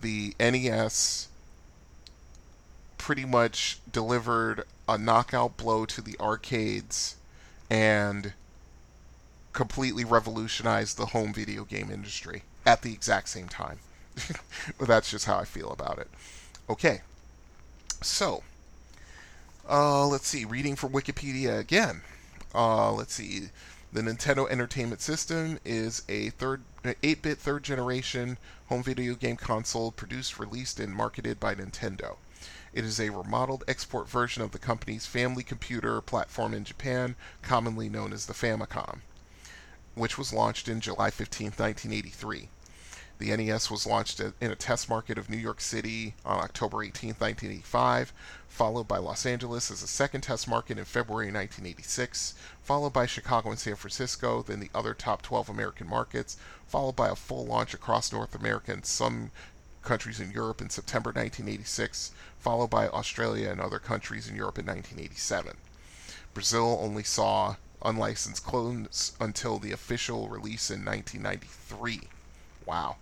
A: the NES pretty much delivered a knockout blow to the arcades and completely revolutionized the home video game industry at the exact same time. but that's just how I feel about it. Okay. So, uh, let's see. Reading from Wikipedia again. Uh, let's see. The Nintendo Entertainment System is a third 8-bit third generation home video game console produced, released, and marketed by Nintendo. It is a remodeled export version of the company's family computer platform in Japan, commonly known as the Famicom, which was launched in July 15, 1983. The NES was launched in a test market of New York City on October 18, 1985, followed by Los Angeles as a second test market in February 1986, followed by Chicago and San Francisco, then the other top 12 American markets, followed by a full launch across North America and some countries in Europe in September 1986, followed by Australia and other countries in Europe in 1987. Brazil only saw unlicensed clones until the official release in 1993. Wow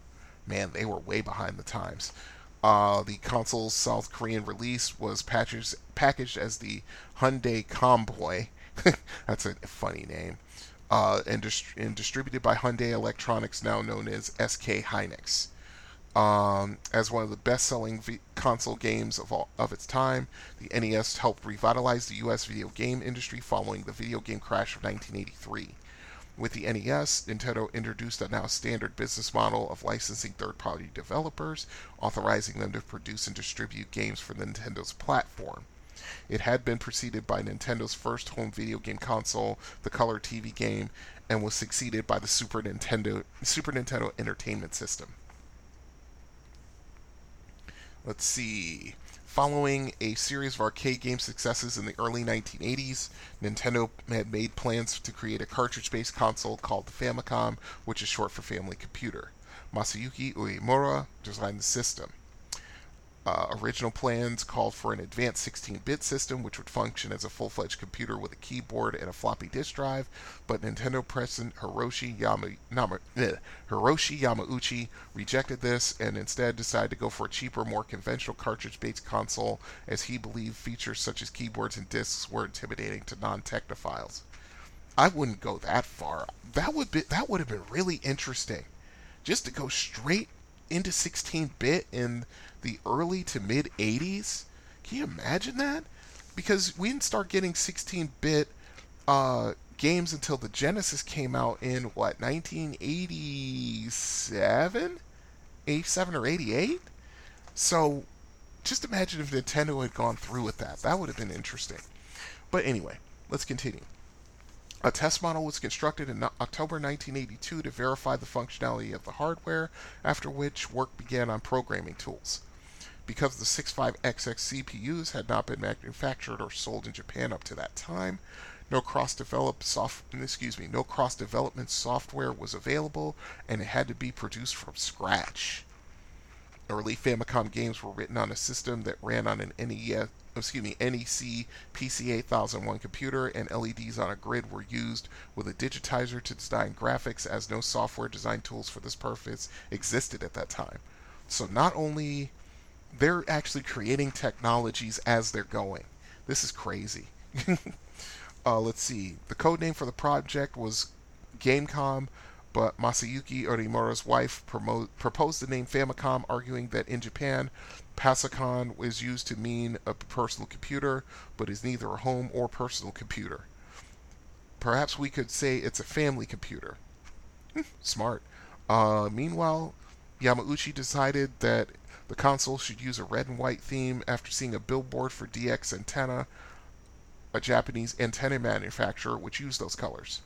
A: man, they were way behind the times. Uh, the console's South Korean release was packaged, packaged as the Hyundai Comboy. That's a funny name. Uh, and, dist- and, distributed by Hyundai Electronics, now known as SK Hynix. Um, as one of the best-selling v- console games of all, of its time, the NES helped revitalize the U.S. video game industry following the video game crash of 1983. With the NES, Nintendo introduced a now standard business model of licensing third party developers, authorizing them to produce and distribute games for Nintendo's platform. It had been preceded by Nintendo's first home video game console, the Color TV game, and was succeeded by the Super Nintendo Super Nintendo Entertainment System. Let's see. Following a series of arcade game successes in the early 1980s, Nintendo had made plans to create a cartridge based console called the Famicom, which is short for Family Computer. Masayuki Uemura designed the system. Uh, original plans called for an advanced 16 bit system which would function as a full fledged computer with a keyboard and a floppy disk drive, but Nintendo President Hiroshi, Yama, Nama, eh, Hiroshi Yamauchi rejected this and instead decided to go for a cheaper, more conventional cartridge based console as he believed features such as keyboards and discs were intimidating to non technophiles. I wouldn't go that far. That would be that would have been really interesting. Just to go straight into 16 bit in the early to mid 80s. Can you imagine that? Because we didn't start getting 16 bit uh, games until the Genesis came out in what 1987, 87 or 88. So just imagine if Nintendo had gone through with that. That would have been interesting. But anyway, let's continue. A test model was constructed in October 1982 to verify the functionality of the hardware, after which work began on programming tools. Because the 65XX CPUs had not been manufactured or sold in Japan up to that time, no cross-developed soft, excuse me, no cross-development software was available, and it had to be produced from scratch. Early Famicom games were written on a system that ran on an NES, excuse me, NEC PC8001 computer, and LEDs on a grid were used with a digitizer to design graphics, as no software design tools for this purpose existed at that time. So not only they're actually creating technologies as they're going. This is crazy. uh, let's see. The code name for the project was Gamecom, but Masayuki Uemura's wife proposed the name Famicom, arguing that in Japan, Pasokon is used to mean a personal computer, but is neither a home or personal computer. Perhaps we could say it's a family computer. Smart. Uh, meanwhile, Yamauchi decided that the console should use a red and white theme after seeing a billboard for DX Antenna, a Japanese antenna manufacturer which used those colors.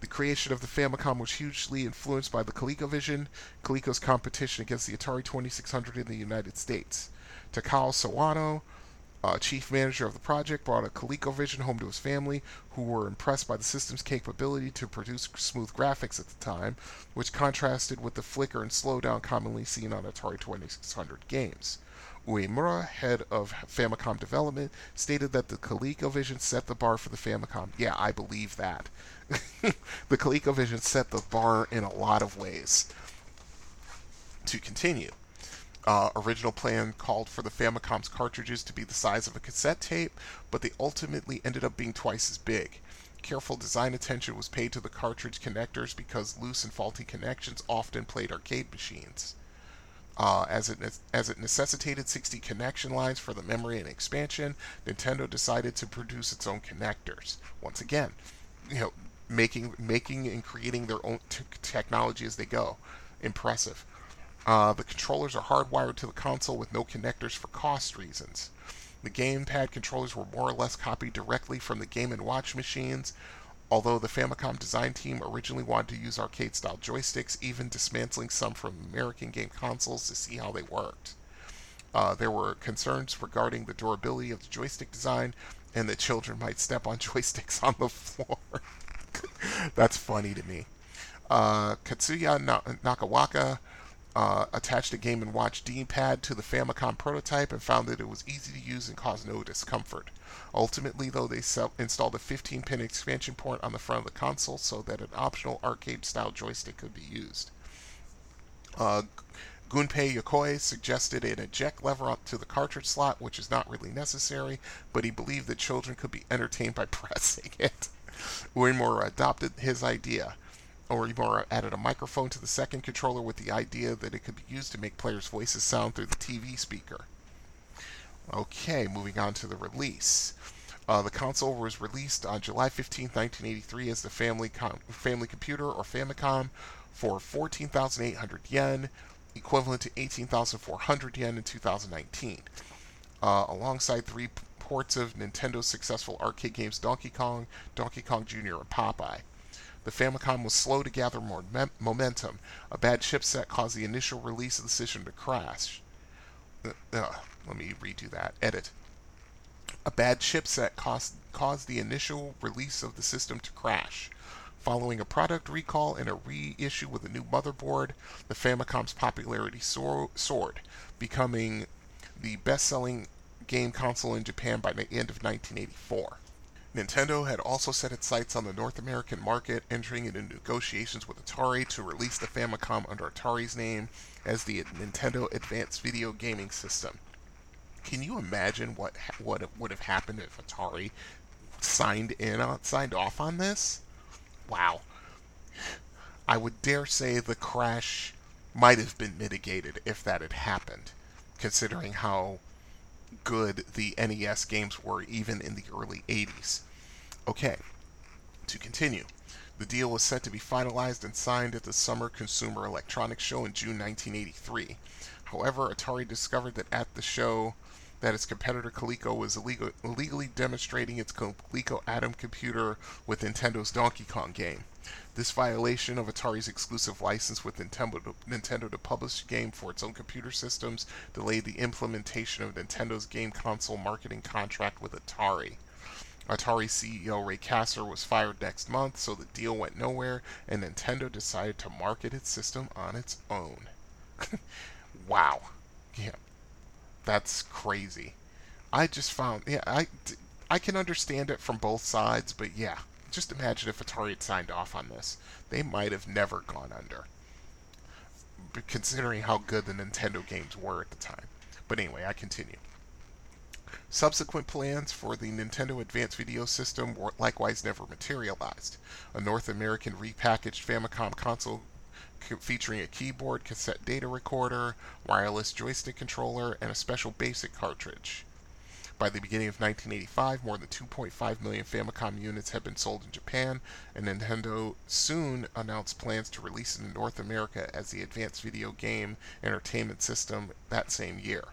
A: The creation of the Famicom was hugely influenced by the ColecoVision, Coleco's competition against the Atari 2600 in the United States. Takao Sawano, uh, chief manager of the project, brought a ColecoVision home to his family, who were impressed by the system's capability to produce smooth graphics at the time, which contrasted with the flicker and slowdown commonly seen on Atari 2600 games. Uemura, head of Famicom development, stated that the ColecoVision set the bar for the Famicom. Yeah, I believe that. the ColecoVision set the bar in a lot of ways. To continue, uh, original plan called for the Famicom's cartridges to be the size of a cassette tape, but they ultimately ended up being twice as big. Careful design attention was paid to the cartridge connectors because loose and faulty connections often played arcade machines. Uh, as it as it necessitated 60 connection lines for the memory and expansion, Nintendo decided to produce its own connectors. Once again, you know, making making and creating their own t- technology as they go. Impressive. Uh, the controllers are hardwired to the console with no connectors for cost reasons. The gamepad controllers were more or less copied directly from the Game & Watch machines, although the Famicom design team originally wanted to use arcade style joysticks, even dismantling some from American game consoles to see how they worked. Uh, there were concerns regarding the durability of the joystick design and that children might step on joysticks on the floor. That's funny to me. Uh, Katsuya Nakawaka uh, attached a Game & Watch D-pad to the Famicom prototype and found that it was easy to use and caused no discomfort. Ultimately, though, they sell- installed a 15-pin expansion port on the front of the console so that an optional arcade-style joystick could be used. Uh, Gunpei Yokoi suggested an eject lever up to the cartridge slot, which is not really necessary, but he believed that children could be entertained by pressing it. Uemura adopted his idea. Uemura added a microphone to the second controller with the idea that it could be used to make players' voices sound through the TV speaker. Okay, moving on to the release. Uh, the console was released on July 15, 1983, as the Family Com- Family Computer or Famicom for 14,800 yen, equivalent to 18,400 yen in 2019. Uh, alongside three ports of Nintendo's successful arcade games Donkey Kong, Donkey Kong Jr., and Popeye. The Famicom was slow to gather more momentum. A bad chipset caused the initial release of the system to crash. Uh, uh, let me redo that. Edit. A bad chipset caused, caused the initial release of the system to crash. Following a product recall and a reissue with a new motherboard, the Famicom's popularity soared, becoming the best selling game console in Japan by the end of 1984. Nintendo had also set its sights on the North American market, entering into negotiations with Atari to release the Famicom under Atari's name as the Nintendo Advanced Video Gaming System. Can you imagine what what would have happened if Atari signed in on signed off on this? Wow. I would dare say the crash might have been mitigated if that had happened, considering how good the NES games were even in the early 80s. Okay, to continue. The deal was set to be finalized and signed at the Summer Consumer Electronics Show in June 1983. However, Atari discovered that at the show that its competitor Coleco was illegal, illegally demonstrating its Coleco Adam computer with Nintendo's Donkey Kong game. This violation of Atari's exclusive license with Nintendo, Nintendo to publish the game for its own computer systems delayed the implementation of Nintendo's game console marketing contract with Atari. Atari CEO Ray Kassar was fired next month, so the deal went nowhere, and Nintendo decided to market its system on its own. wow. Yeah, that's crazy. I just found, yeah, I, I can understand it from both sides, but yeah, just imagine if Atari had signed off on this. They might have never gone under, considering how good the Nintendo games were at the time. But anyway, I continue. Subsequent plans for the Nintendo Advanced Video System were likewise never materialized. A North American repackaged Famicom console featuring a keyboard, cassette data recorder, wireless joystick controller, and a special basic cartridge. By the beginning of 1985, more than 2.5 million Famicom units had been sold in Japan, and Nintendo soon announced plans to release it in North America as the Advanced Video Game Entertainment System that same year.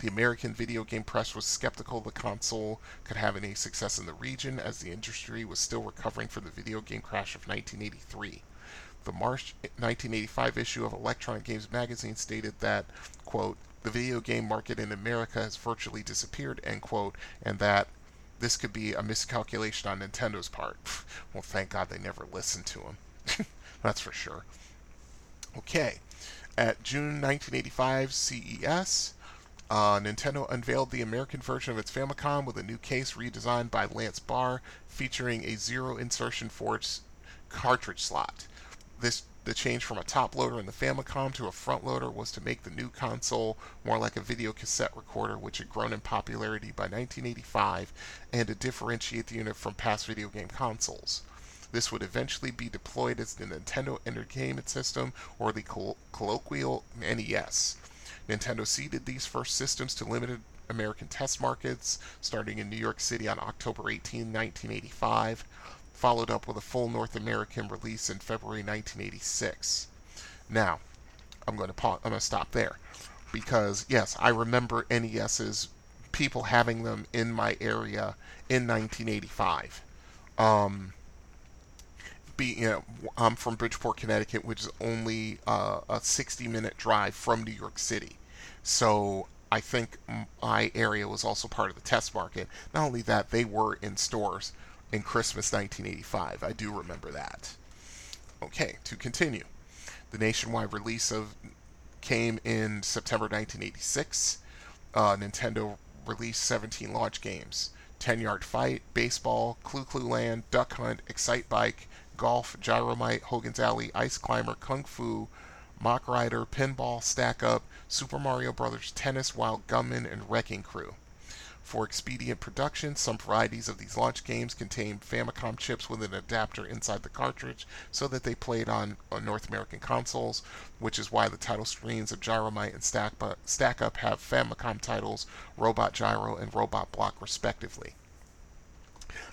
A: The American video game press was skeptical the console could have any success in the region, as the industry was still recovering from the video game crash of 1983. The March 1985 issue of Electronic Games magazine stated that, quote, the video game market in America has virtually disappeared, end quote, and that this could be a miscalculation on Nintendo's part. Well, thank God they never listened to him. That's for sure. Okay. At June 1985 CES, uh, Nintendo unveiled the American version of its Famicom with a new case redesigned by Lance Barr, featuring a zero insertion force cartridge slot. This the change from a top loader in the Famicom to a front loader was to make the new console more like a video cassette recorder, which had grown in popularity by 1985, and to differentiate the unit from past video game consoles. This would eventually be deployed as the Nintendo Entertainment System or the colloquial NES. Nintendo seeded these first systems to limited American test markets, starting in New York City on October 18, 1985 followed up with a full North American release in February 1986. Now, I'm going to pause, I'm going to stop there because yes, I remember NESs, people having them in my area in 1985. Um, be, you know, I'm from Bridgeport, Connecticut, which is only uh, a 60 minute drive from New York City. So I think my area was also part of the test market. Not only that, they were in stores in Christmas 1985. I do remember that. Okay, to continue. The nationwide release of came in September 1986. Uh, Nintendo released 17 launch games: 10 Yard Fight, Baseball, Clu Clu Land, Duck Hunt, Excitebike, Golf, Gyromite, Hogan's Alley, Ice Climber, Kung Fu, Mach Rider, Pinball, Stack Up, Super Mario Bros. Tennis, Wild Gunman, and Wrecking Crew. For expedient production, some varieties of these launch games contain Famicom chips with an adapter inside the cartridge so that they played on, on North American consoles, which is why the title screens of Gyromite and Stack, Stack Up have Famicom titles Robot Gyro and Robot Block respectively.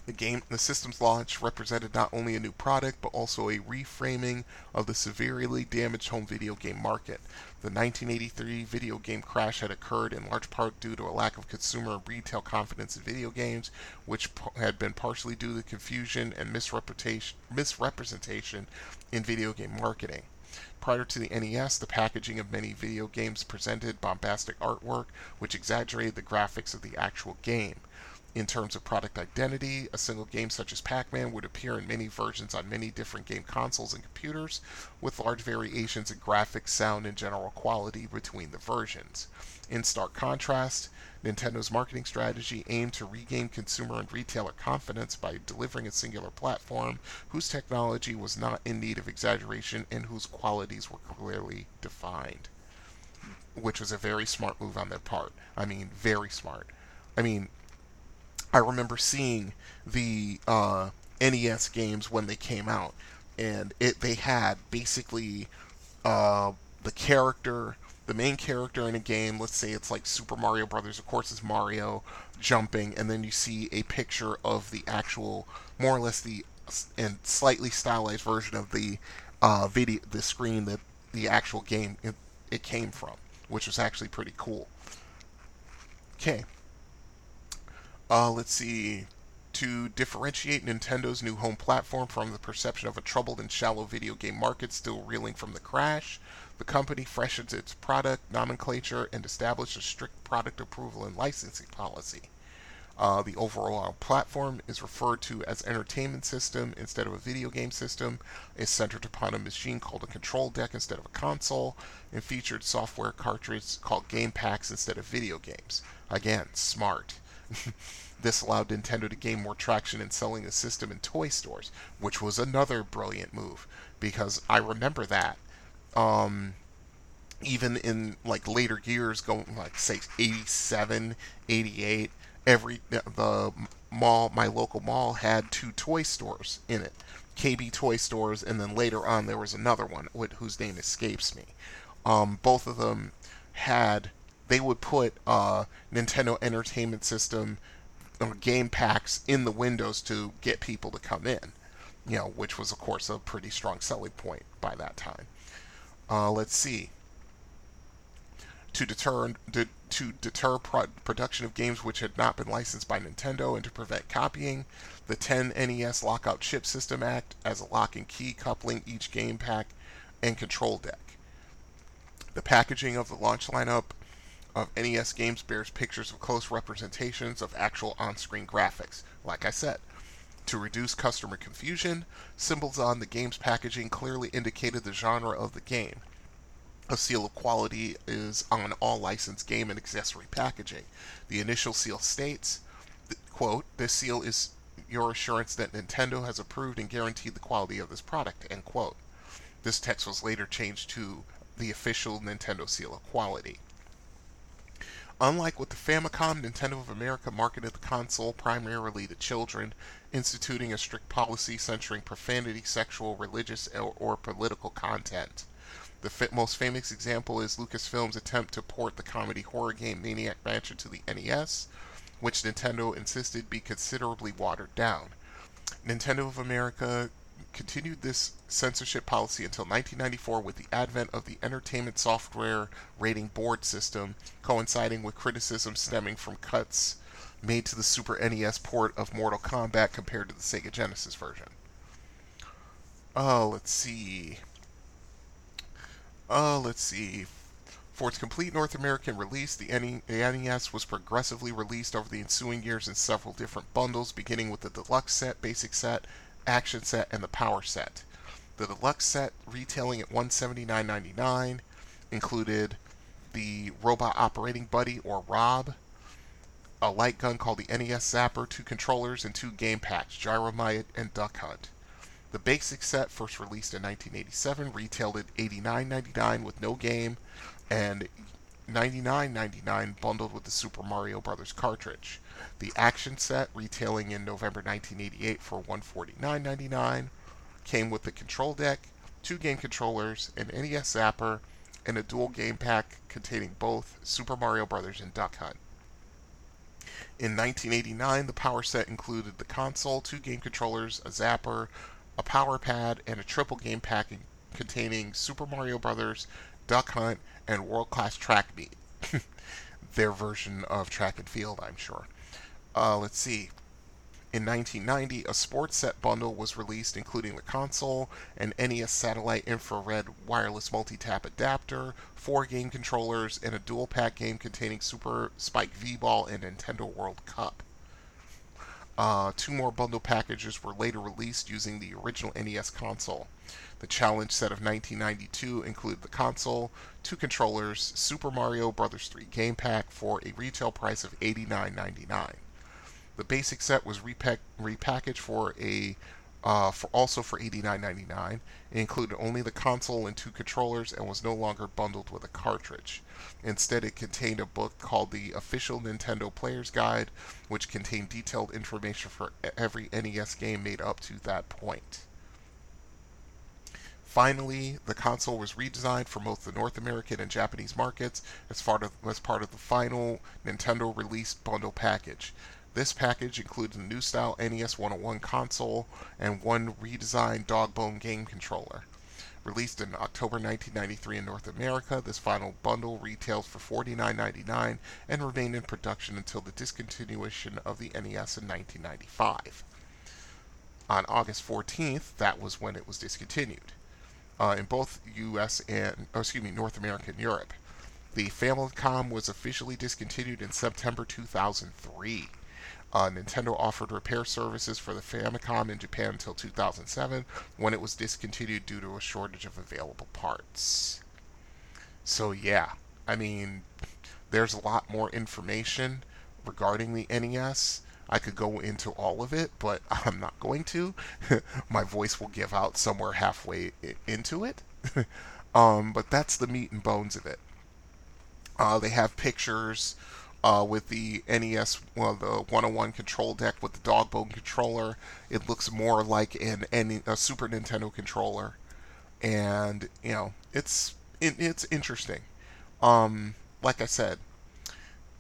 A: The game, the system's launch represented not only a new product but also a reframing of the severely damaged home video game market. The 1983 video game crash had occurred in large part due to a lack of consumer and retail confidence in video games, which had been partially due to confusion and misrepresentation in video game marketing. Prior to the NES, the packaging of many video games presented bombastic artwork which exaggerated the graphics of the actual game. In terms of product identity, a single game such as Pac Man would appear in many versions on many different game consoles and computers, with large variations in graphics, sound, and general quality between the versions. In stark contrast, Nintendo's marketing strategy aimed to regain consumer and retailer confidence by delivering a singular platform whose technology was not in need of exaggeration and whose qualities were clearly defined. Which was a very smart move on their part. I mean, very smart. I mean, I remember seeing the uh, NES games when they came out, and it they had basically uh, the character the main character in a game, let's say it's like Super Mario Brothers, of course it's Mario jumping, and then you see a picture of the actual, more or less the and slightly stylized version of the uh, video, the screen that the actual game it, it came from, which was actually pretty cool. Okay. Uh, let's see. To differentiate Nintendo's new home platform from the perception of a troubled and shallow video game market still reeling from the crash, the company freshened its product nomenclature and established a strict product approval and licensing policy. Uh, the overall platform is referred to as entertainment system instead of a video game system, is centered upon a machine called a control deck instead of a console, and featured software cartridges called game packs instead of video games. Again, smart. this allowed Nintendo to gain more traction in selling the system in toy stores, which was another brilliant move because I remember that um, even in like later years, going like say 87, 88, every the mall, my local mall had two toy stores in it, KB Toy Stores, and then later on there was another one whose name escapes me. Um, both of them had they would put uh, Nintendo Entertainment System uh, game packs in the windows to get people to come in, you know, which was of course a pretty strong selling point by that time. Uh, let's see. To deter to, to deter pro- production of games which had not been licensed by Nintendo and to prevent copying, the 10 NES Lockout Chip System Act as a lock and key coupling each game pack and control deck. The packaging of the launch lineup of NES games bears pictures of close representations of actual on screen graphics. Like I said, to reduce customer confusion, symbols on the game's packaging clearly indicated the genre of the game. A seal of quality is on all licensed game and accessory packaging. The initial seal states, quote, this seal is your assurance that Nintendo has approved and guaranteed the quality of this product, end quote. This text was later changed to the official Nintendo seal of quality. Unlike with the Famicom, Nintendo of America marketed the console primarily to children, instituting a strict policy censoring profanity, sexual, religious, or, or political content. The most famous example is Lucasfilm's attempt to port the comedy horror game Maniac Mansion to the NES, which Nintendo insisted be considerably watered down. Nintendo of America continued this censorship policy until 1994 with the advent of the Entertainment Software Rating Board system, coinciding with criticism stemming from cuts made to the Super NES port of Mortal Kombat compared to the Sega Genesis version. Oh, let's see. Oh, let's see. For its complete North American release, the NES was progressively released over the ensuing years in several different bundles, beginning with the deluxe set, basic set, action set, and the power set. The deluxe set, retailing at $179.99, included the Robot Operating Buddy or Rob, a light gun called the NES Zapper, two controllers, and two game packs, Gyromite and Duck Hunt. The basic set, first released in 1987, retailed at $89.99 with no game and $99.99 bundled with the Super Mario Bros. cartridge. The action set, retailing in November 1988 for $149.99, came with the control deck, two game controllers, an NES Zapper, and a dual game pack containing both Super Mario Bros. and Duck Hunt. In 1989, the power set included the console, two game controllers, a zapper, a power pad, and a triple game pack containing Super Mario Bros., Duck Hunt, and World Class Track Meet. Their version of track and field, I'm sure. Uh, let's see. In 1990, a sports set bundle was released including the console, an NES satellite infrared wireless multi-tap adapter, four game controllers, and a dual pack game containing Super Spike V-Ball and Nintendo World Cup. Uh, two more bundle packages were later released using the original NES console. The challenge set of 1992 included the console, two controllers, Super Mario Bros. 3 game pack for a retail price of $89.99. The basic set was repack- repackaged for a uh, for also for $89.99. It included only the console and two controllers and was no longer bundled with a cartridge. Instead, it contained a book called the Official Nintendo Player's Guide, which contained detailed information for every NES game made up to that point. Finally, the console was redesigned for both the North American and Japanese markets as part of, as part of the final Nintendo release bundle package. This package includes a new style NES 101 console and one redesigned Dogbone game controller. Released in October 1993 in North America, this final bundle retails for $49.99 and remained in production until the discontinuation of the NES in 1995. On August 14th, that was when it was discontinued uh, in both U.S. and excuse me, North America and Europe. The Famicom was officially discontinued in September 2003. Uh, Nintendo offered repair services for the Famicom in Japan until 2007, when it was discontinued due to a shortage of available parts. So, yeah, I mean, there's a lot more information regarding the NES. I could go into all of it, but I'm not going to. My voice will give out somewhere halfway into it. um, but that's the meat and bones of it. Uh, they have pictures uh, with the NES, well, the 101 control deck with the Dogbone controller. It looks more like an, a Super Nintendo controller, and you know it's it, it's interesting. Um, like I said,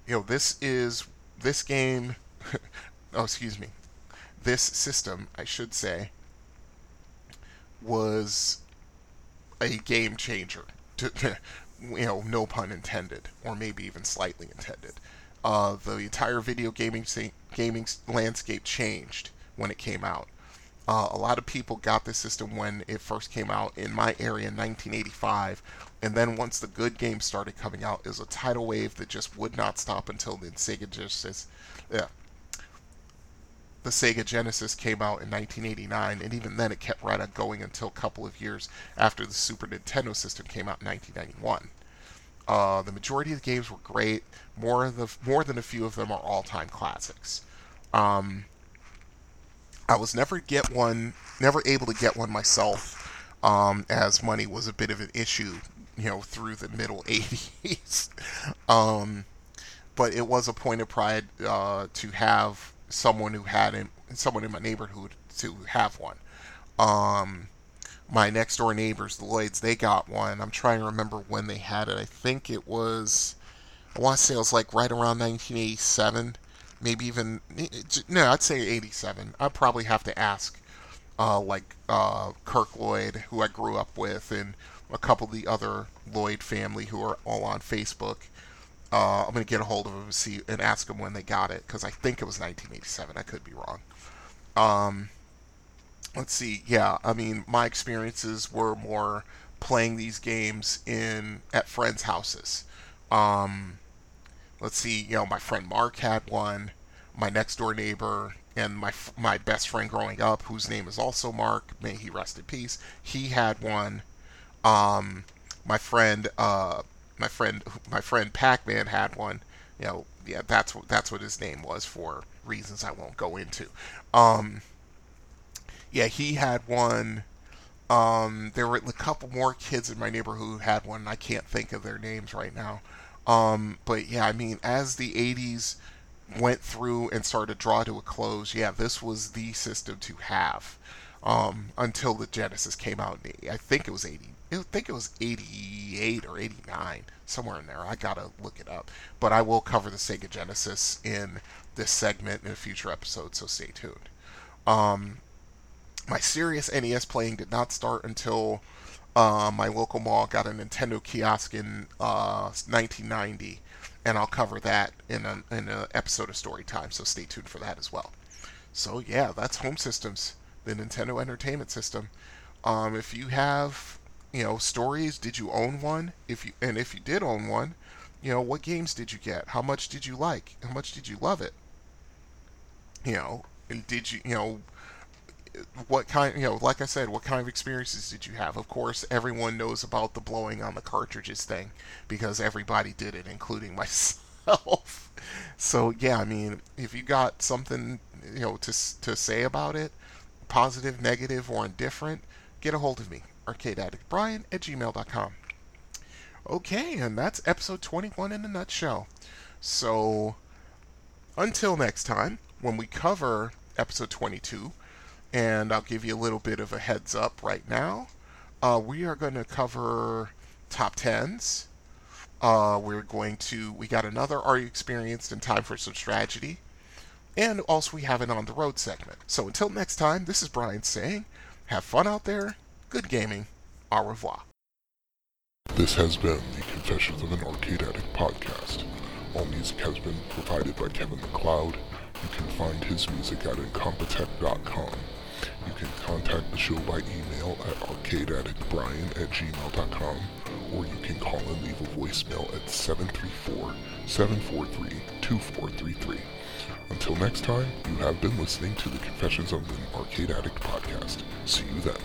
A: you know this is this game. oh, excuse me. This system, I should say, was a game changer. To, you know, no pun intended, or maybe even slightly intended uh, the entire video gaming gaming landscape changed when it came out. Uh, a lot of people got this system when it first came out in my area in 1985, and then once the good games started coming out, it was a tidal wave that just would not stop until the Sega Genesis. Yeah, the Sega Genesis came out in 1989, and even then it kept right on going until a couple of years after the Super Nintendo system came out in 1991. Uh, the majority of the games were great. More the more than a few of them are all-time classics. Um, I was never get one, never able to get one myself, um, as money was a bit of an issue, you know, through the middle '80s. um, but it was a point of pride uh, to have someone who had it, someone in my neighborhood to have one. Um, my next door neighbors, the Lloyds, they got one. I'm trying to remember when they had it. I think it was, I want to say it was like right around 1987, maybe even, no, I'd say 87. I'd probably have to ask, uh, like uh, Kirk Lloyd, who I grew up with, and a couple of the other Lloyd family who are all on Facebook. Uh, I'm gonna get a hold of them and see and ask them when they got it because I think it was 1987. I could be wrong. Um, let's see. Yeah, I mean, my experiences were more playing these games in at friends' houses. Um, let's see. You know, my friend Mark had one. My next door neighbor and my my best friend growing up, whose name is also Mark, may he rest in peace. He had one. Um, my friend, uh, my friend, my friend Pac-Man had one. You know, yeah, that's what that's what his name was for reasons I won't go into. Um, yeah, he had one. Um, there were a couple more kids in my neighborhood who had one. I can't think of their names right now. Um, but yeah, I mean, as the 80s went through and started to draw to a close, yeah, this was the system to have um, until the Genesis came out. I think it was 80. I think it was 88 or 89, somewhere in there. I gotta look it up. But I will cover the Sega Genesis in this segment in a future episode, so stay tuned. Um, my serious NES playing did not start until uh, my local mall got a Nintendo kiosk in uh, 1990, and I'll cover that in an in episode of Story Time. So stay tuned for that as well. So yeah, that's Home Systems, the Nintendo Entertainment System. Um, if you have, you know, stories, did you own one? If you and if you did own one, you know, what games did you get? How much did you like? How much did you love it? You know, and did you, you know, what kind, you know, like I said, what kind of experiences did you have? Of course, everyone knows about the blowing on the cartridges thing because everybody did it, including myself. so yeah, I mean, if you got something, you know, to to say about it, positive, negative, or indifferent, get a hold of me, arcadeaddictbrian at gmail.com. Okay, and that's episode 21 in a nutshell. So, until next time, when we cover episode 22, and I'll give you a little bit of a heads up right now. Uh, we are going to cover top tens. Uh, we're going to we got another Are You Experienced in Time for Some Strategy, and also we have an on the road segment. So until next time, this is Brian saying, have fun out there, good gaming, au revoir.
L: This has been the Confessions of an Arcade Addict podcast. All music has been provided by Kevin MacLeod. You can find his music at incompetech.com. You can contact the show by email at arcadeaddictbrian at gmail.com or you can call and leave a voicemail at 734-743-2433. Until next time, you have been listening to the Confessions of an Arcade Addict podcast. See you then.